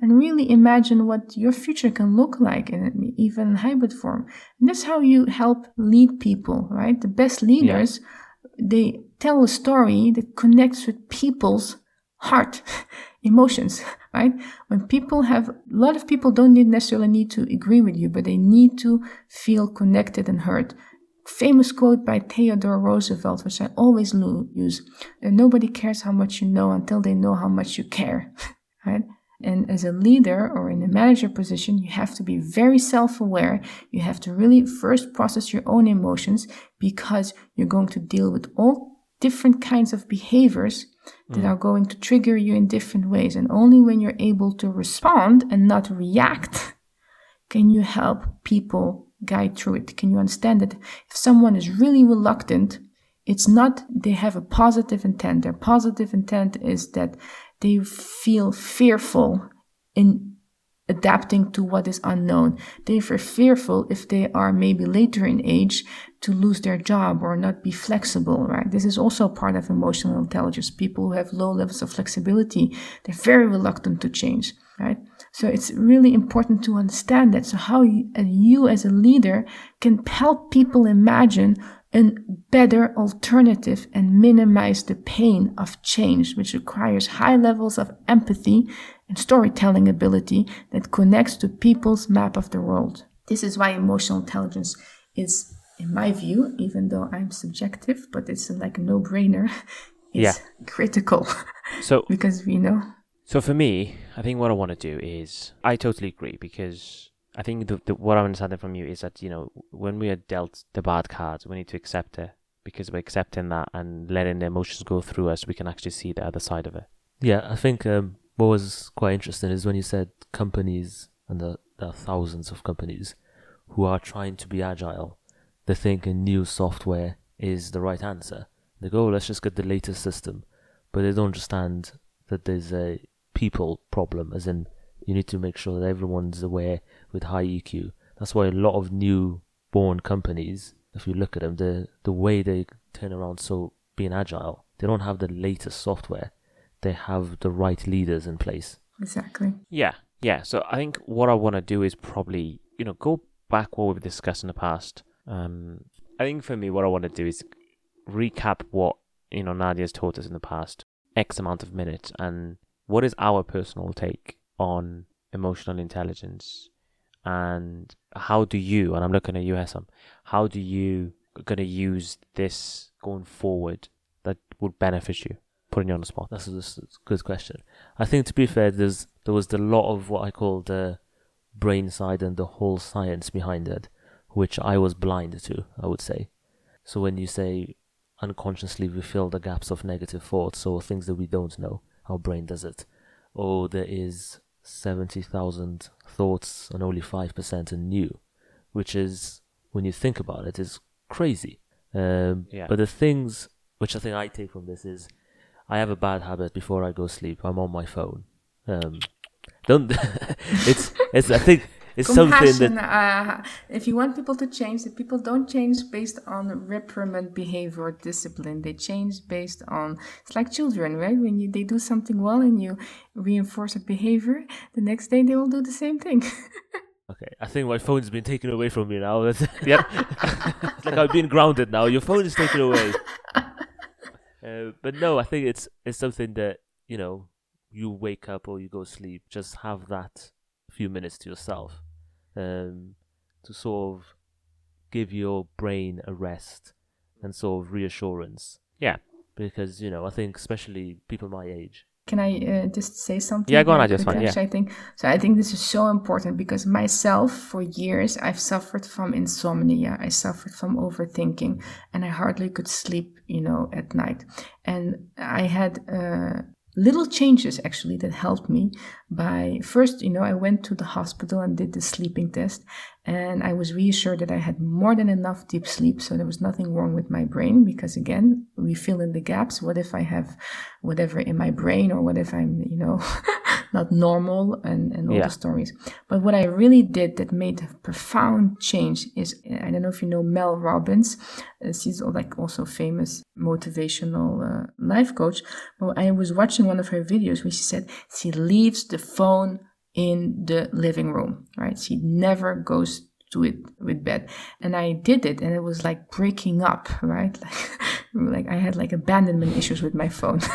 C: And really imagine what your future can look like in even hybrid form. And that's how you help lead people, right? The best leaders, yeah. they tell a story that connects with people's heart, *laughs* emotions, right? When people have, a lot of people don't need necessarily need to agree with you, but they need to feel connected and heard. Famous quote by Theodore Roosevelt, which I always use, nobody cares how much you know until they know how much you care, *laughs* right? And as a leader or in a manager position, you have to be very self aware. You have to really first process your own emotions because you're going to deal with all different kinds of behaviors that mm. are going to trigger you in different ways. And only when you're able to respond and not react can you help people guide through it. Can you understand that if someone is really reluctant, it's not they have a positive intent. Their positive intent is that they feel fearful in adapting to what is unknown. They are fearful if they are maybe later in age to lose their job or not be flexible, right? This is also part of emotional intelligence. People who have low levels of flexibility, they're very reluctant to change, right? So it's really important to understand that. So how you as a leader can help people imagine a better alternative and minimize the pain of change, which requires high levels of empathy and storytelling ability that connects to people's map of the world. This is why emotional intelligence is, in my view, even though I'm subjective, but it's like a no brainer, it's *laughs* yeah. critical. So, *laughs* because we know.
B: So, for me, I think what I want to do is, I totally agree because I think the, the, what I'm understanding from you is that you know when we are dealt the bad cards, we need to accept it because by accepting that and letting the emotions go through us, we can actually see the other side of it.
D: Yeah, I think um, what was quite interesting is when you said companies, and there, there are thousands of companies who are trying to be agile. They think a new software is the right answer. They go, oh, let's just get the latest system, but they don't understand that there's a people problem, as in you need to make sure that everyone's aware with high EQ. That's why a lot of new born companies, if you look at them, the the way they turn around so being agile, they don't have the latest software. They have the right leaders in place.
C: Exactly.
B: Yeah. Yeah. So I think what I want to do is probably, you know, go back what we've discussed in the past. Um, I think for me, what I want to do is recap what, you know, Nadja's taught us in the past X amount of minutes and what is our personal take on emotional intelligence and how do you and i'm looking at you Hessam, how do you going to use this going forward that would benefit you putting you on the spot
D: that's a, that's a good question i think to be fair there's there was a lot of what i call the brain side and the whole science behind it which i was blind to i would say so when you say unconsciously we fill the gaps of negative thoughts or things that we don't know our brain does it Oh, there is 70,000 thoughts and only 5% are new, which is, when you think about it, is crazy. Um, yeah. But the things which I think I take from this is I have a bad habit before I go sleep. I'm on my phone. Um, don't *laughs* it's it's I think it's something
C: that uh, if you want people to change, the people don't change based on reprimand behavior or discipline. They change based on it's like children, right? When you they do something well and you reinforce a behavior, the next day they will do the same thing. *laughs*
D: Okay, I think my phone's been taken away from me now. *laughs* yep, it's like I've been grounded now. Your phone is taken away. Uh, but no, I think it's it's something that you know you wake up or you go sleep, just have that few minutes to yourself, um, to sort of give your brain a rest and sort of reassurance.
B: Yeah.
D: Because you know, I think especially people my age,
C: Can I uh, just say something?
B: Yeah, go on, I just want- yeah.
C: I think so. I think this is so important because myself, for years, I've suffered from insomnia. I suffered from overthinking, and I hardly could sleep, you know, at night. And I had uh, little changes actually that helped me. By first, you know, I went to the hospital and did the sleeping test, and I was reassured that I had more than enough deep sleep, so there was nothing wrong with my brain. Because again, we fill in the gaps. What if I have whatever in my brain, or what if I'm, you know, *laughs* not normal, and and all
B: Yeah.
C: the stories. But what I really did that made a profound change is I don't know if you know Mel Robbins. Uh, she's like also famous motivational uh, life coach. But I was watching one of her videos where she said she leaves the phone in the living room, right? She never goes to it with bed. And I did it and it was like breaking up, right? Like, *laughs* like I had like abandonment issues with my phone. *laughs*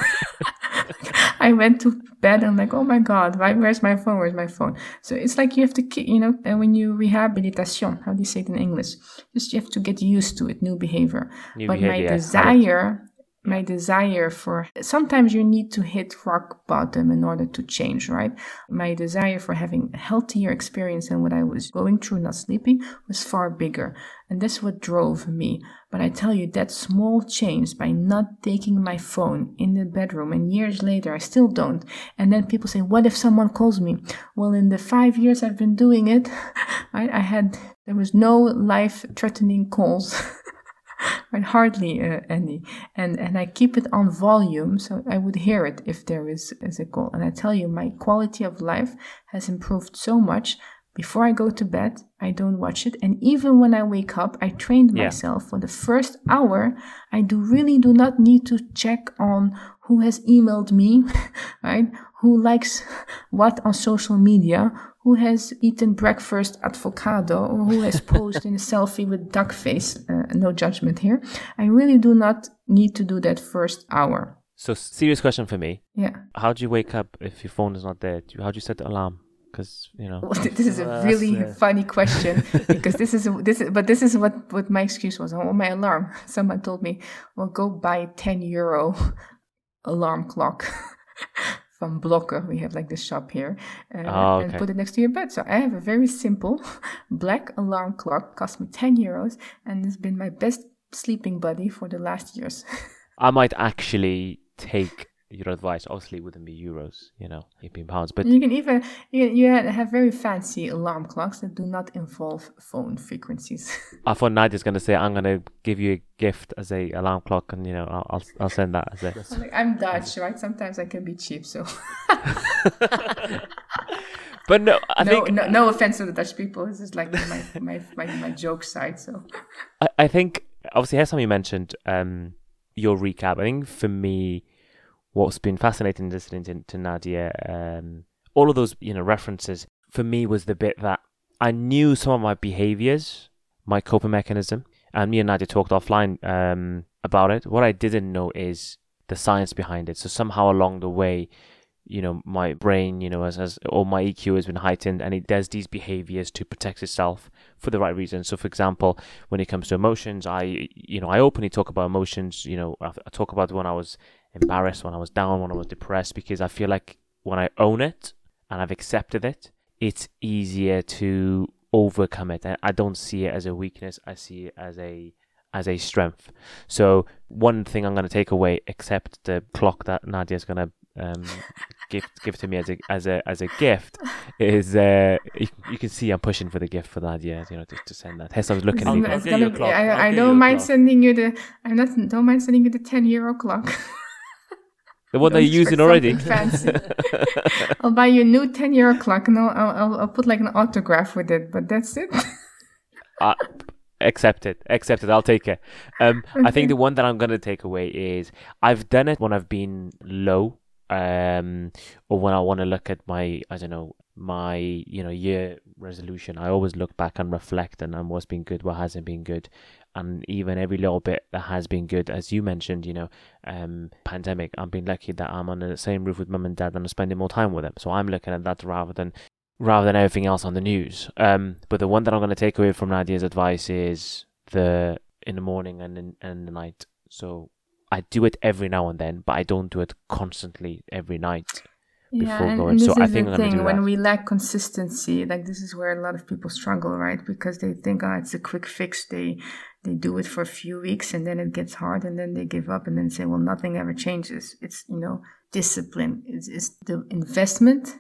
C: I went to bed and like, oh my God, why, where's my phone? Where's my phone? So it's like you have to, you know, and when you rehabilitation, how do you say it in English? Just you have to get used to it, new behavior.
B: New
C: but
B: behavior,
C: my desire, my desire for, sometimes you need to hit rock bottom in order to change, right? My desire for having a healthier experience than what I was going through, not sleeping, was far bigger. And that's what drove me. But I tell you, that small change by not taking my phone in the bedroom, and years later, I still don't. And then people say, What if someone calls me? Well, in the five years I've been doing it, *laughs* I, I had, there was no life threatening calls. *laughs* *laughs* right? Hardly uh, any. And, and I keep it on volume so I would hear it if there is, is a call. And I tell you, my quality of life has improved so much. Before I go to bed, I don't watch it. And even when I wake up, I trained
B: Yeah.
C: myself for the first hour. I do really do not need to check on who has emailed me, *laughs* right? Who likes *laughs* what on social media, who has eaten breakfast avocado, or who has posed in a selfie with duck face. Uh, no judgment here. I really do not need to do that first hour.
B: So, serious question for me.
C: Yeah.
B: How do you wake up if your phone is not there? Do you, how do you set the alarm? Because, you know.
C: Well, *laughs* this is a
D: Well,
C: really
D: uh,
C: funny question *laughs* because this is this is but this is what what my excuse was on my alarm. *laughs* Someone told me, "Well, go buy a ten euro alarm clock." From Blokker, we have like this shop here, uh,
B: Oh,
C: and put it next to your bed. So I have a very simple *laughs* black alarm clock, cost me ten euros, and it's been my best sleeping buddy for the last years. *laughs*
B: I might actually take your advice. Obviously, it wouldn't be euros, you know, it'd be pounds. But
C: you can even you, you have very fancy alarm clocks that do not involve phone frequencies. *laughs*
B: I thought Nadja's going to say, I'm going to give you a gift as a alarm clock, and, you know, I'll, I'll, I'll send that as a.
C: I'm like, I'm Dutch, right? Sometimes I can be cheap, so *laughs*
B: But no, I
C: no,
B: think
C: no, no offense to the Dutch people. This is like my my my, my joke side. So
B: I, I think obviously here's something you mentioned um your recap. I think for me what's been fascinating listening to, to Nadja, um all of those, you know, references for me was the bit that I knew some of my behaviors, my coping mechanism, and me and Nadja talked offline um about it. What I didn't know is the science behind it. So somehow along the way, you know, my brain, you know, as, as or my EQ has been heightened and it does these behaviors to protect itself for the right reasons. So, for example, when it comes to emotions, I, you know, I openly talk about emotions. You know, I talk about when I was embarrassed, when I was down, when I was depressed, because I feel like when I own it and I've accepted it, it's easier to overcome it. I, I don't see it as a weakness. I see it as a as a strength. So one thing I'm going to take away, except the clock that Nadja's going to um, *laughs* give give to me as a as a as a gift, is uh, you, you can see I'm pushing for the gift for Nadja. You know, to, to send that. Hess, I was looking at you.
D: I'll
C: it's
D: get
C: gonna-
D: I'll
C: I, I don't mind
D: clock.
C: sending you the. I'm not don't mind sending you the ten euro clock. *laughs*
B: The one that you're using already.
C: fancy. *laughs* I'll buy you a new ten euro clock and I'll, I'll I'll- I'll put like an autograph with it. But that's it. *laughs*
B: uh, accept it. Accept it. I'll take it. Um, I think the one that I'm going to take away is I've done it when I've been low, um, or when I want to look at my, I don't know, my, you know, year resolution. I always look back and reflect and on what's been good, what hasn't been good. And even every little bit that has been good, as you mentioned, you know, um, pandemic. I've been lucky that I'm on the same roof with mum and dad, and I'm spending more time with them. So I'm looking at that rather than rather than everything else on the news. Um, but the one that I'm going to take away from Nadja's advice is the in the morning and in and the night. So I do it every now and then, but I don't do it constantly every night before
C: and,
B: going.
C: and this
B: so
C: is
B: I think
C: the
B: I'm going to
C: thing when we lack consistency like this is where a lot of people struggle right because they think oh it's a quick fix they they do it for a few weeks and then it gets hard and then they give up and then say well nothing ever changes. It's you know discipline it's, it's the investment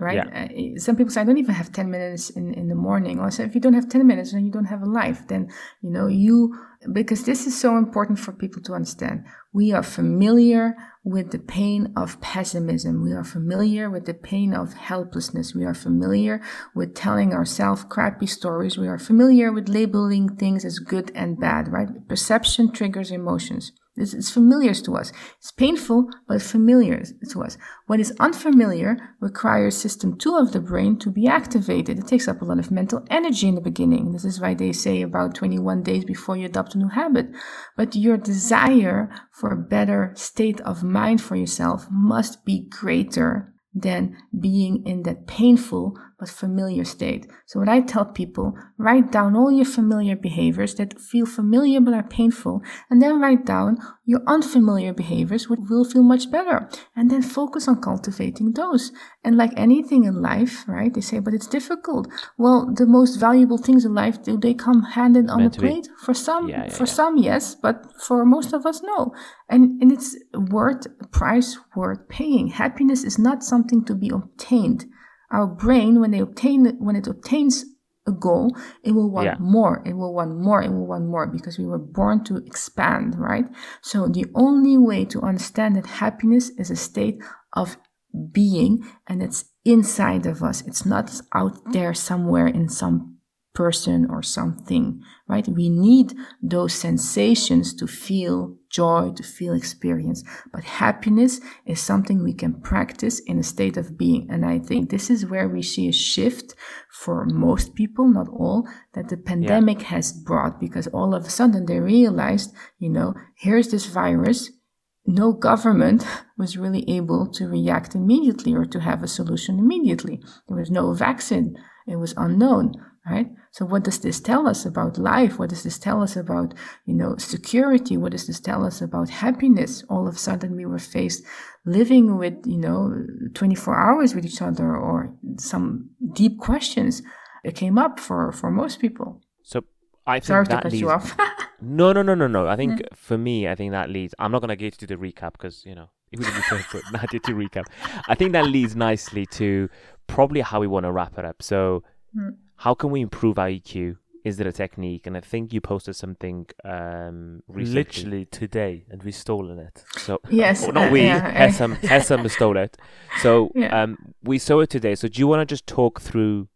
C: right? Uh, some people say i don't even have 10 minutes in, in the morning. Or so if you don't have 10 minutes then you don't have a life. Then you know you because this is so important for people to understand. We are familiar with the pain of pessimism. We are familiar with the pain of helplessness. We are familiar with telling ourselves crappy stories. We are familiar with labeling things as good and bad right? Perception triggers emotions it's, familiar to us. It's painful, but familiar to us. What is unfamiliar requires system two of the brain to be activated. It takes up a lot of mental energy in the beginning. This is why they say about 21 days before you adopt a new habit. But your desire for a better state of mind for yourself must be greater than being in that painful but familiar state. So what I tell people, write down all your familiar behaviors that feel familiar but are painful, and then write down your unfamiliar behaviors which will feel much better. And then focus on cultivating those. And like anything in life, right? They say, but it's difficult. Well, the most valuable things in life, do they come handed on the plate? For some,
B: Yeah, yeah,
C: for
B: yeah.
C: some, yes, but for most of us, no. And, and it's worth price worth paying. Happiness is not something to be obtained. Our brain, when they obtain when it obtains a goal, it will want
B: Yeah.
C: more. It will want more. It will want more because we were born to expand, right? So the only way to understand that happiness is a state of being and it's inside of us. It's not out there somewhere in some person or something, right? We need those sensations to feel joy, to feel experience. But happiness is something we can practice in a state of being. And I think this is where we see a shift for most people, not all, that the pandemic has brought because all of a sudden they realized, you know, here's this virus no government *laughs* was really able to react immediately or to have a solution immediately. There was no vaccine. It was unknown, right? So what does this tell us about life? What does this tell us about, you know, security? What does this tell us about happiness? All of a sudden we were faced living with, you know, 24 hours with each other or some deep questions that came up for, for most people.
B: So I think
C: Sorry to
B: that
C: cut
B: leads.
C: you off. *laughs*
B: No, no, no, no, no. I think for me, I think that leads. I'm not going to get to the recap because you know it would be fair for *laughs* Nadja to recap. I think that leads nicely to probably how we want to wrap it up. So,
C: Mm.
B: How can we improve our EQ? Is there a technique? And I think you posted something um, recently.
D: Literally today, and we've stolen it.
B: So *laughs*
C: Yes,
B: oh, not
C: uh,
B: we.
C: yeah, I-
B: Hesam, Hesam stole it. So *laughs*
C: Yeah.
B: um, we saw it today. So do you want to just talk through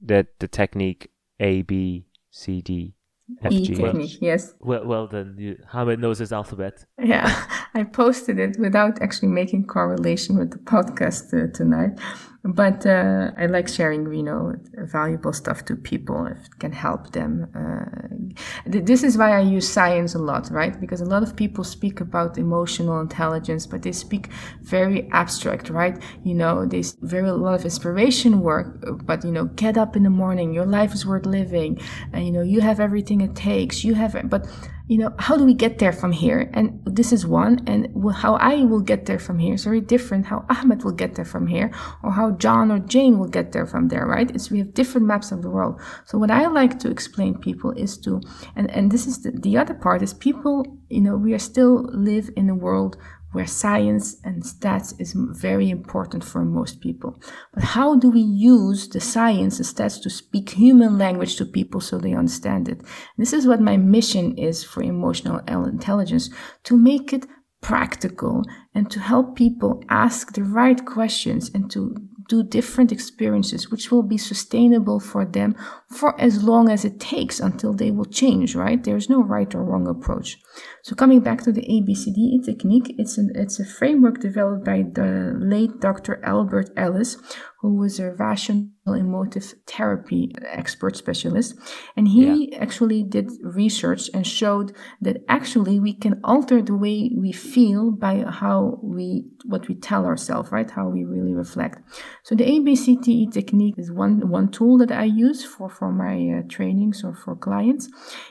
B: the the technique A B C D F
C: E
B: G H?
C: technique, yes.
D: Well, well then, you, Hamid knows his alphabet.
C: Yeah, *laughs* I posted it without actually making correlation with the podcast uh, tonight. But uh, I like sharing, you know, valuable stuff to people if it can help them. Uh, th- this is why I use science a lot, right? Because a lot of people speak about emotional intelligence, but they speak very abstract, right? You know, they s- very a lot of inspiration work, but you know, get up in the morning. Your life is worth living, and you know, you have everything it takes. You have, but you know, how do we get there from here? And this is one, and how I will get there from here is very different. How Ahmed will get there from here, or how John or Jane will get there from there, right? It's we have different maps of the world. So what I like to explain people is to, and and this is the, the other part is people, you know, we are still live in a world where science and stats is very important for most people. But how do we use the science and stats to speak human language to people so they understand it? This is what my mission is for emotional intelligence to make it practical and to help people ask the right questions and to do different experiences which will be sustainable for them for as long as it takes until they will change, right? There's no right or wrong approach. So coming back to the ABCDE technique, it's an, it's a framework developed by the late Dr. Albert Ellis, who was a rational emotive therapy expert specialist. And he yeah. actually did research and showed that actually we can alter the way we feel by how we, what we tell ourselves, right? How we really reflect. So the ABCDE technique is one, one tool that I use for, for my uh, trainings or for clients.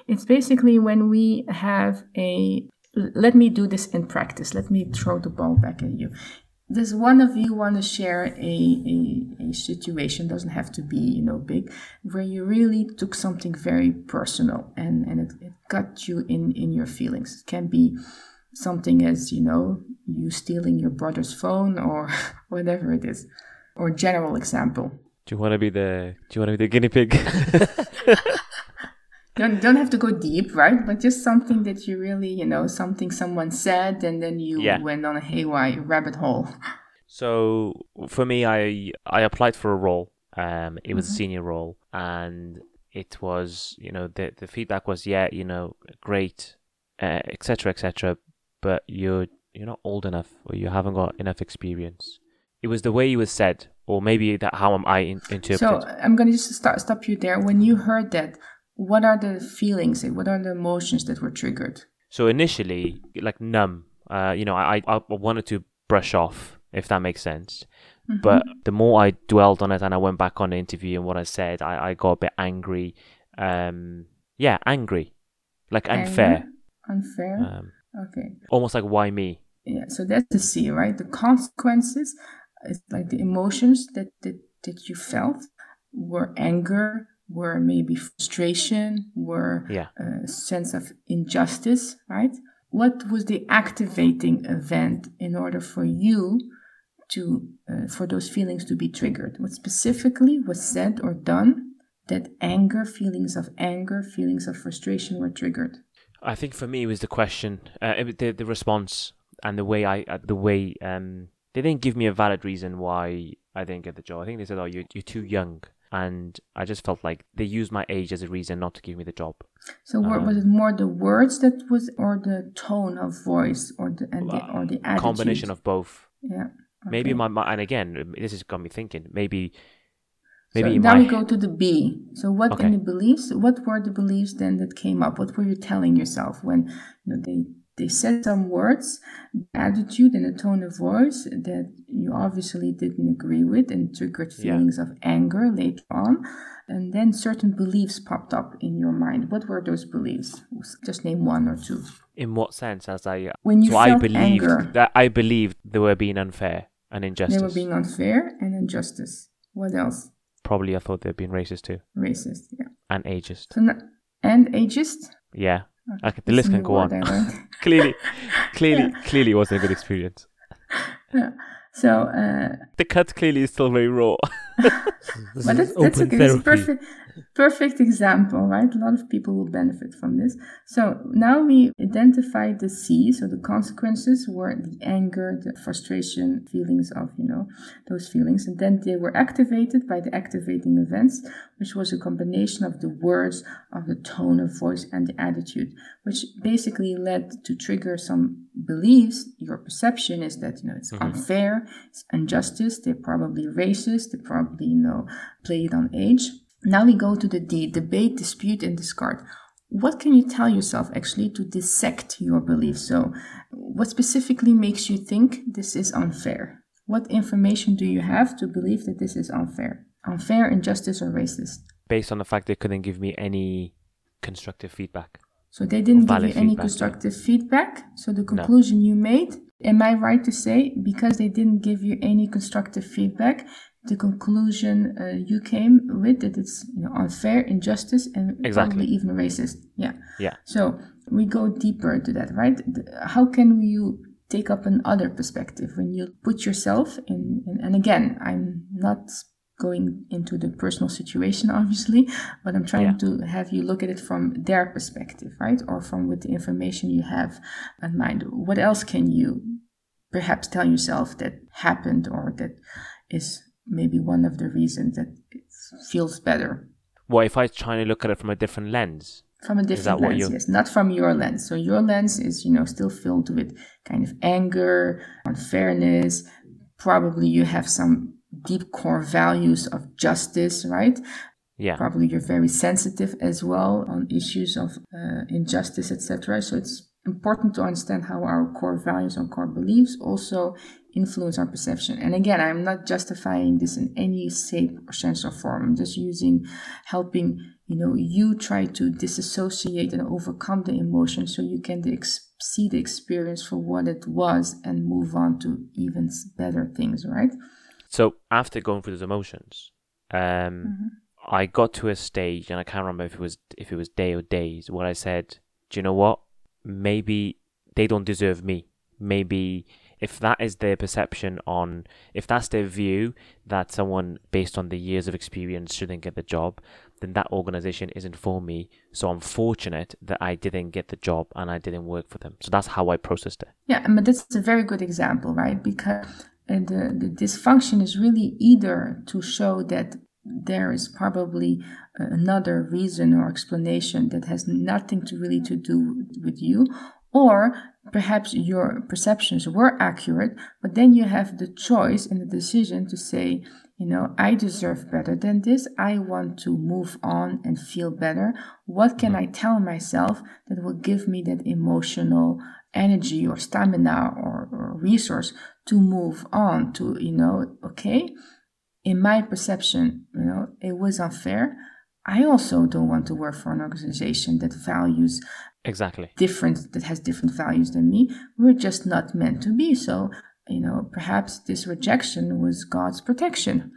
C: It's basically when we have a let me do this in practice. Let me throw the ball back at you does one of you want to share a, a, a, situation doesn't have to be you know big where you really took something very personal and and it, it got you in in your feelings it can be something as you know you stealing your brother's phone or *laughs* whatever it is or general example
B: do you want to be the do you want to be the guinea pig *laughs*
C: don't don't have to go deep, right? But just something that you really, you know, something someone said, and then you yeah. went on a haywire rabbit hole.
B: So for me, I I applied for a role. Um, it was mm-hmm. a senior role, and it was, you know, the the feedback was, yeah, you know, great, etc., uh, etc. Et but you're you're not old enough, or you haven't got enough experience. It was the way it was said, or maybe that how am I in, interpreted.
C: So I'm going to just start stop you there. When you heard that, what are the feelings what are the emotions that were triggered?
B: So initially like numb. Uh, you know I, I wanted to brush off if that makes sense. Mm-hmm. but the more i dwelled on it and i went back on the interview and what i said i, I got a bit angry. Um, yeah angry. Like unfair.
C: Unfair? Um, okay.
B: almost like why me?
C: Yeah so that's the c right? The consequences is like the emotions that that, that you felt were anger were maybe frustration, were yeah. a sense of injustice, right? What was the activating event in order for you to, uh, for those feelings to be triggered? What specifically was said or done that anger, feelings of anger, feelings of frustration were triggered?
B: I think for me it was the question, uh, the the response, and the way I, uh, the way um, they didn't give me a valid reason why I didn't get the job. I think they said, "Oh, you're you're too young." and I just felt like they used my age as a reason not to give me the job.
C: So um, was it more the words that was, or the tone of voice, or the and the, or the attitude?
B: Combination of both.
C: Yeah.
B: Okay. Maybe my, my and again, this has got me thinking. Maybe. Maybe
C: so now we go to the B. So what okay. in the beliefs? What were the beliefs then that came up? What were you telling yourself when you know, they they said some words, attitude and a tone of voice that you obviously didn't agree with and triggered feelings yeah. of anger later on. And then certain beliefs popped up in your mind. What were those beliefs? Just name one or two.
B: In what sense? As I uh,
C: when you
B: so
C: felt
B: I believed
C: anger,
B: that I believed they were being unfair and injustice.
C: They were being unfair and injustice. What else?
B: Probably I thought they'd been racist too.
C: Racist, yeah.
B: And ageist.
C: So, and ageist?
B: Yeah. Okay, the list can go on. *laughs* clearly, *laughs* clearly, yeah. clearly, wasn't a good experience.
C: Yeah. So uh,
B: the cut clearly is still very raw. *laughs*
C: but that's, that's okay. It's perfect perfect example, right? A lot of people will benefit from this. So now we identified the C, so the consequences were the anger, the frustration, feelings of, you know, those feelings. And then they were activated by the activating events, which was a combination of the words, of the tone of voice, and the attitude, which basically led to trigger some beliefs. Your perception is that, you know, it's mm-hmm. unfair, it's injustice, they're probably racist, they probably, you know, played on age. Now we go to the D, debate, dispute, and discard. What can you tell yourself actually to dissect your beliefs? So, what specifically makes you think this is unfair? What information do you have to believe that this is unfair? Unfair, injustice, or racist?
B: Based on the fact they couldn't give me any constructive feedback.
C: So they didn't give you any constructive feedback. So the conclusion no. you made, am I right to say, because they didn't give you any constructive feedback, the conclusion uh, you came with that it's you know, unfair, injustice, and exactly. probably even racist. Yeah.
B: Yeah.
C: So we go deeper into that, right? How can you take up another perspective when you put yourself in, in and again, I'm not going into the personal situation, *laughs* obviously, but I'm trying yeah. to have you look at it from their perspective, right? Or from with the information you have in mind. What else can you perhaps tell yourself that happened or that is maybe one of the reasons that it feels better.
B: What if I try to look at it from a different lens?
C: From a different lens, yes, not from your lens. So your lens is, you know, still filled with kind of anger, unfairness. Probably you have some deep core values of justice, right?
B: Yeah.
C: Probably you're very sensitive as well on issues of uh, injustice, etc. So it's important to understand how our core values and core beliefs also influence our perception. And again, I'm not justifying this in any shape or sense or form. I'm just using, helping, you know, you try to disassociate and overcome the emotion so you can ex- see the experience for what it was and move on to even better things, right?
B: So after going through those emotions, um, mm-hmm. I got to a stage, and I can't remember if it was if it was day or days, where I said, "Do you know what? Maybe they don't deserve me. Maybe if that is their perception on, if that's their view that someone based on the years of experience shouldn't get the job, then that organization isn't for me. So I'm fortunate that I didn't get the job and I didn't work for them. So that's how I processed it.
C: Yeah, but that's a very good example, right? Because uh, the, the dysfunction is really either to show that there is probably another reason or explanation that has nothing to really to do with you or perhaps your perceptions were accurate but then you have the choice and the decision to say you know i deserve better than this i want to move on and feel better what can mm-hmm. i tell myself that will give me that emotional energy or stamina or, or resource to move on to you know okay in my perception, you know, it was unfair. I also don't want to work for an organization that values
B: exactly
C: different that has different values than me. We're just not meant to be. So, you know, perhaps this rejection was God's protection.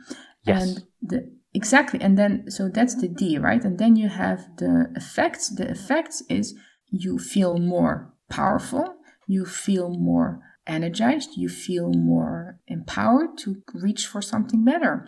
B: Yes.
C: And the exactly and then so that's the D, right? And then you have the effects. The effects is you feel more powerful, you feel more energized, you feel more empowered to reach for something better.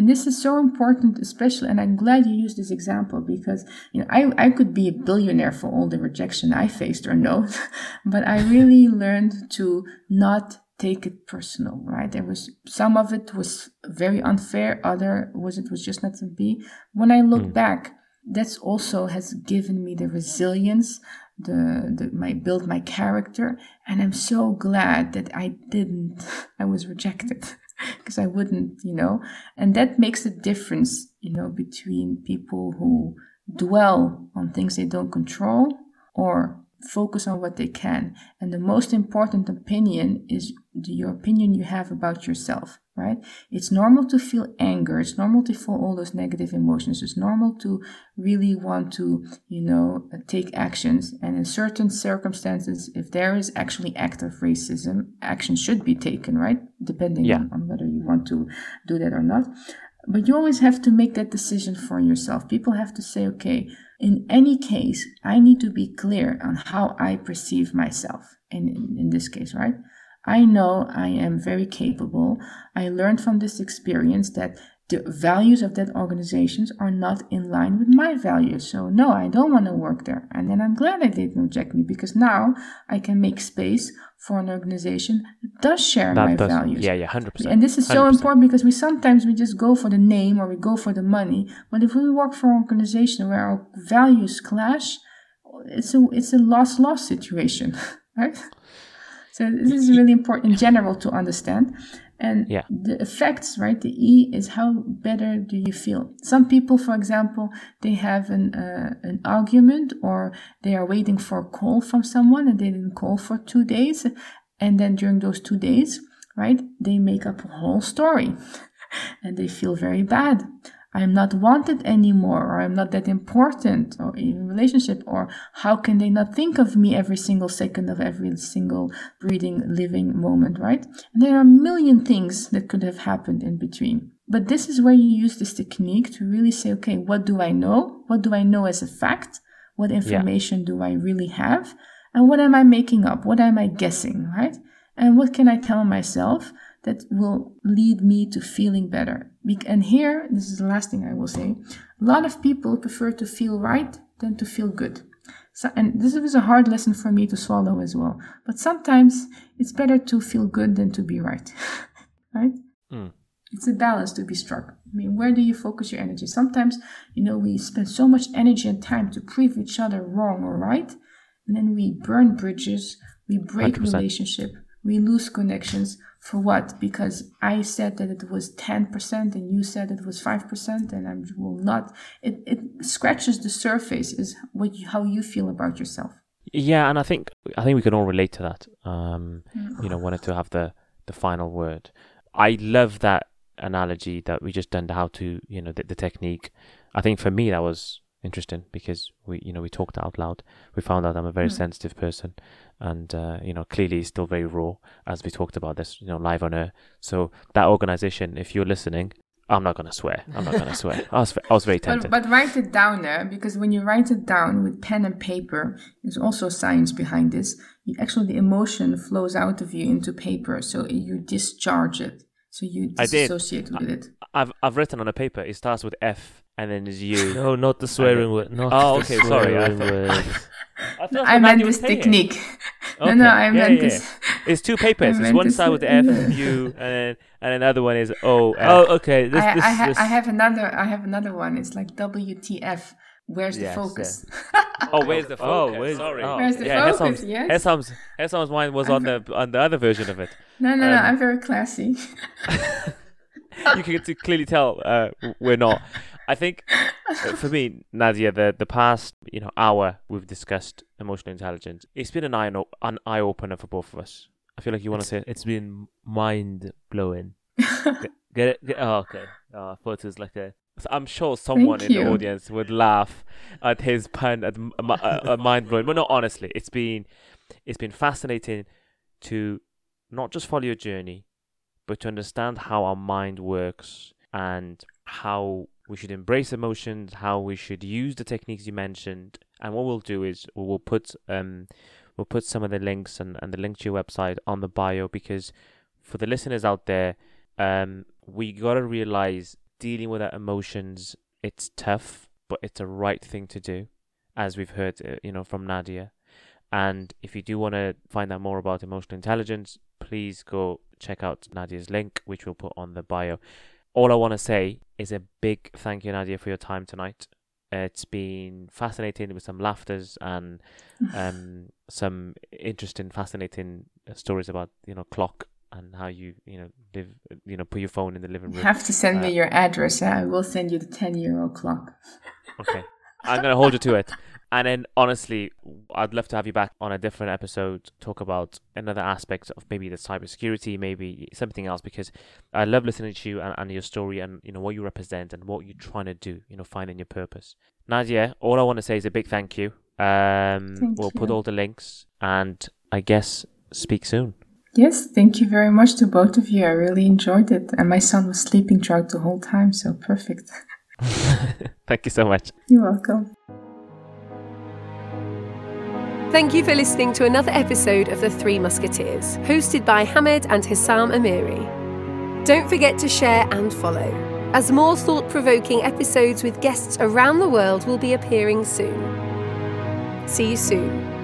C: And this is so important, especially, and I'm glad you used this example because, you know, I, I could be a billionaire for all the rejection I faced or no, *laughs* but I really learned to not take it personal, right? There was some of it was very unfair, other was it was just not to be. When I look mm. back, that's also has given me the resilience the, the my build my character and i'm so glad that i didn't *laughs* i was rejected *laughs* *laughs* because i wouldn't you know? And that makes a difference you know between people who dwell on things they don't control or focus on what they can. And the most important opinion is your opinion you have about yourself right? It's normal to feel anger. It's normal to feel all those negative emotions. It's normal to really want to, you know, uh, take actions. And in certain circumstances, if there is actually active racism, action should be taken, right? Depending yeah. on, on whether you want to do that or not. But you always have to make that decision for yourself. People have to say, okay, in any case, I need to be clear on how I perceive myself. In, in, in this case, right? I know I am very capable. I learned from this experience that the values of that organizations are not in line with my values. So no, I don't want to work there. And then I'm glad they didn't reject me because now I can make space for an organization that does share that my does, values.
B: Yeah, yeah, hundred percent.
C: And this is so 100%. important because we sometimes we just go for the name or we go for the money. But if we work for an organization where our values clash, it's a it's a loss loss situation, *laughs* right? So this is really important in general to understand. And
B: yeah.
C: the effects, right? The E is how better do you feel? Some people, for example, they have an uh, an argument or they are waiting for a call from someone and they didn't call for two days, and then during those two days, right, they make up a whole story, *laughs* and they feel very bad. I'm not wanted anymore, or I'm not that important, or even relationship, or how can they not think of me every single second of every single breathing, living moment, right? And there are a million things that could have happened in between. But this is where you use this technique to really say, okay, what do I know? What do I know as a fact? What information yeah. do I really have? And what am I making up? What am I guessing, right? And what can I tell myself that will lead me to feeling better. And here, this is the last thing I will say a lot of people prefer to feel right than to feel good. So, and this was a hard lesson for me to swallow as well. But sometimes it's better to feel good than to be right. *laughs* right?
B: Mm.
C: It's a balance to be struck. I mean, where do you focus your energy? Sometimes, you know, we spend so much energy and time to prove each other wrong or right, and then we burn bridges, we break
B: 100%.
C: relationship, we lose connections. For what? Because I said that it was 10% and you said it was 5% and I will not. It, it scratches the surface is what you, how you feel about yourself.
B: Yeah, and I think I think we can all relate to that. Um, you know, wanted to have the the final word. I love that analogy that we just done to how to you know the, the technique. I think for me that was interesting because we you know we talked out loud. We found out I'm a very
C: Mm.
B: sensitive person, and uh, you know clearly still very raw as we talked about this you know live on air. So that organization, if you're listening. I'm not gonna swear. I'm not gonna swear. I was, I was very tempted.
C: But, but write it down there because when you write it down with pen and paper, there's also science behind this. You, actually, the emotion flows out of you into paper, so you discharge it. So you
B: I did.
C: disassociate with it.
B: I've I've written on a paper. It starts with F and then is U. *laughs*
D: No, not the swearing word. Not
B: Oh,
D: the
B: okay, sorry, I thought- *laughs* I, thought *laughs*
C: I meant this technique.
B: Okay.
C: No, no, I
B: yeah,
C: meant
B: yeah,
C: this.
B: It's two papers. It's one side with the F,
C: yeah.
B: U, and then and then the other one is O. F.
D: Oh, okay. This,
C: I,
D: this,
C: I, ha-
D: this,
C: I have another. I have another one. It's like WTF. Where's the
B: Yes,
C: focus? *laughs*
B: oh, where's the
D: Oh,
B: focus?
D: where's-
B: Sorry.
D: oh.
C: Where's the
B: yeah,
C: focus?
B: Hesam's,
C: Yes.
B: Hesam's, Hesam's mind was on the on the other version of it.
C: No, no, no.
B: um,
C: I'm very classy. *laughs*
B: you can t- clearly tell uh, we're not. I think uh, for me, Nadja, the the past you know hour we've discussed emotional intelligence. It's been an eye o- an eye opener for both of us. I feel like you want to say
D: it's been mind blowing. *laughs* Get it? Get, oh, okay. Oh, I thought it was like a.
B: I'm sure someone in the audience would laugh at his pun at m- uh, uh, mind blowing. But no, honestly, it's been it's been fascinating to not just follow your journey, but to understand how our mind works and how we should embrace emotions, how we should use the techniques you mentioned. And what we'll do is we will put um we'll put some of the links and, and the link to your website on the bio because for the listeners out there, um, we gotta realize dealing with our emotions, it's tough, but it's a right thing to do, as we've heard, uh, you know, from Nadja. And if you do want to find out more about emotional intelligence, please go check out Nadja's link, which we'll put on the bio. All I want to say is a big thank you, Nadja, for your time tonight. It's been fascinating with some laughters and *laughs* um, some interesting, fascinating uh, stories about you know clock and how you you know live you know put your phone in the living
C: You
B: room.
C: have to send
B: Uh,
C: me your address. I will send you the 10 euro clock.
B: Okay, I'm gonna hold you to it. And then honestly, I'd love to have you back on a different episode, talk about another aspect of maybe the cybersecurity, maybe something else, because I love listening to you and, and your story and you know what you represent and what you're trying to do, you know, finding your purpose. Nadja, all I want to say is a big thank you. Um,
C: Thank
B: we'll put all the links and I guess speak soon.
C: Yes, thank you very much to both of you. I really enjoyed it. And my son was sleeping throughout the whole time, so perfect. *laughs*
B: Thank you so much.
C: You're welcome.
A: Thank you for listening to another episode of The Three Musketeers, hosted by Hamid and Hissam Amiri. Don't forget to share and follow, as more thought provoking episodes with guests around the world will be appearing soon. See you soon.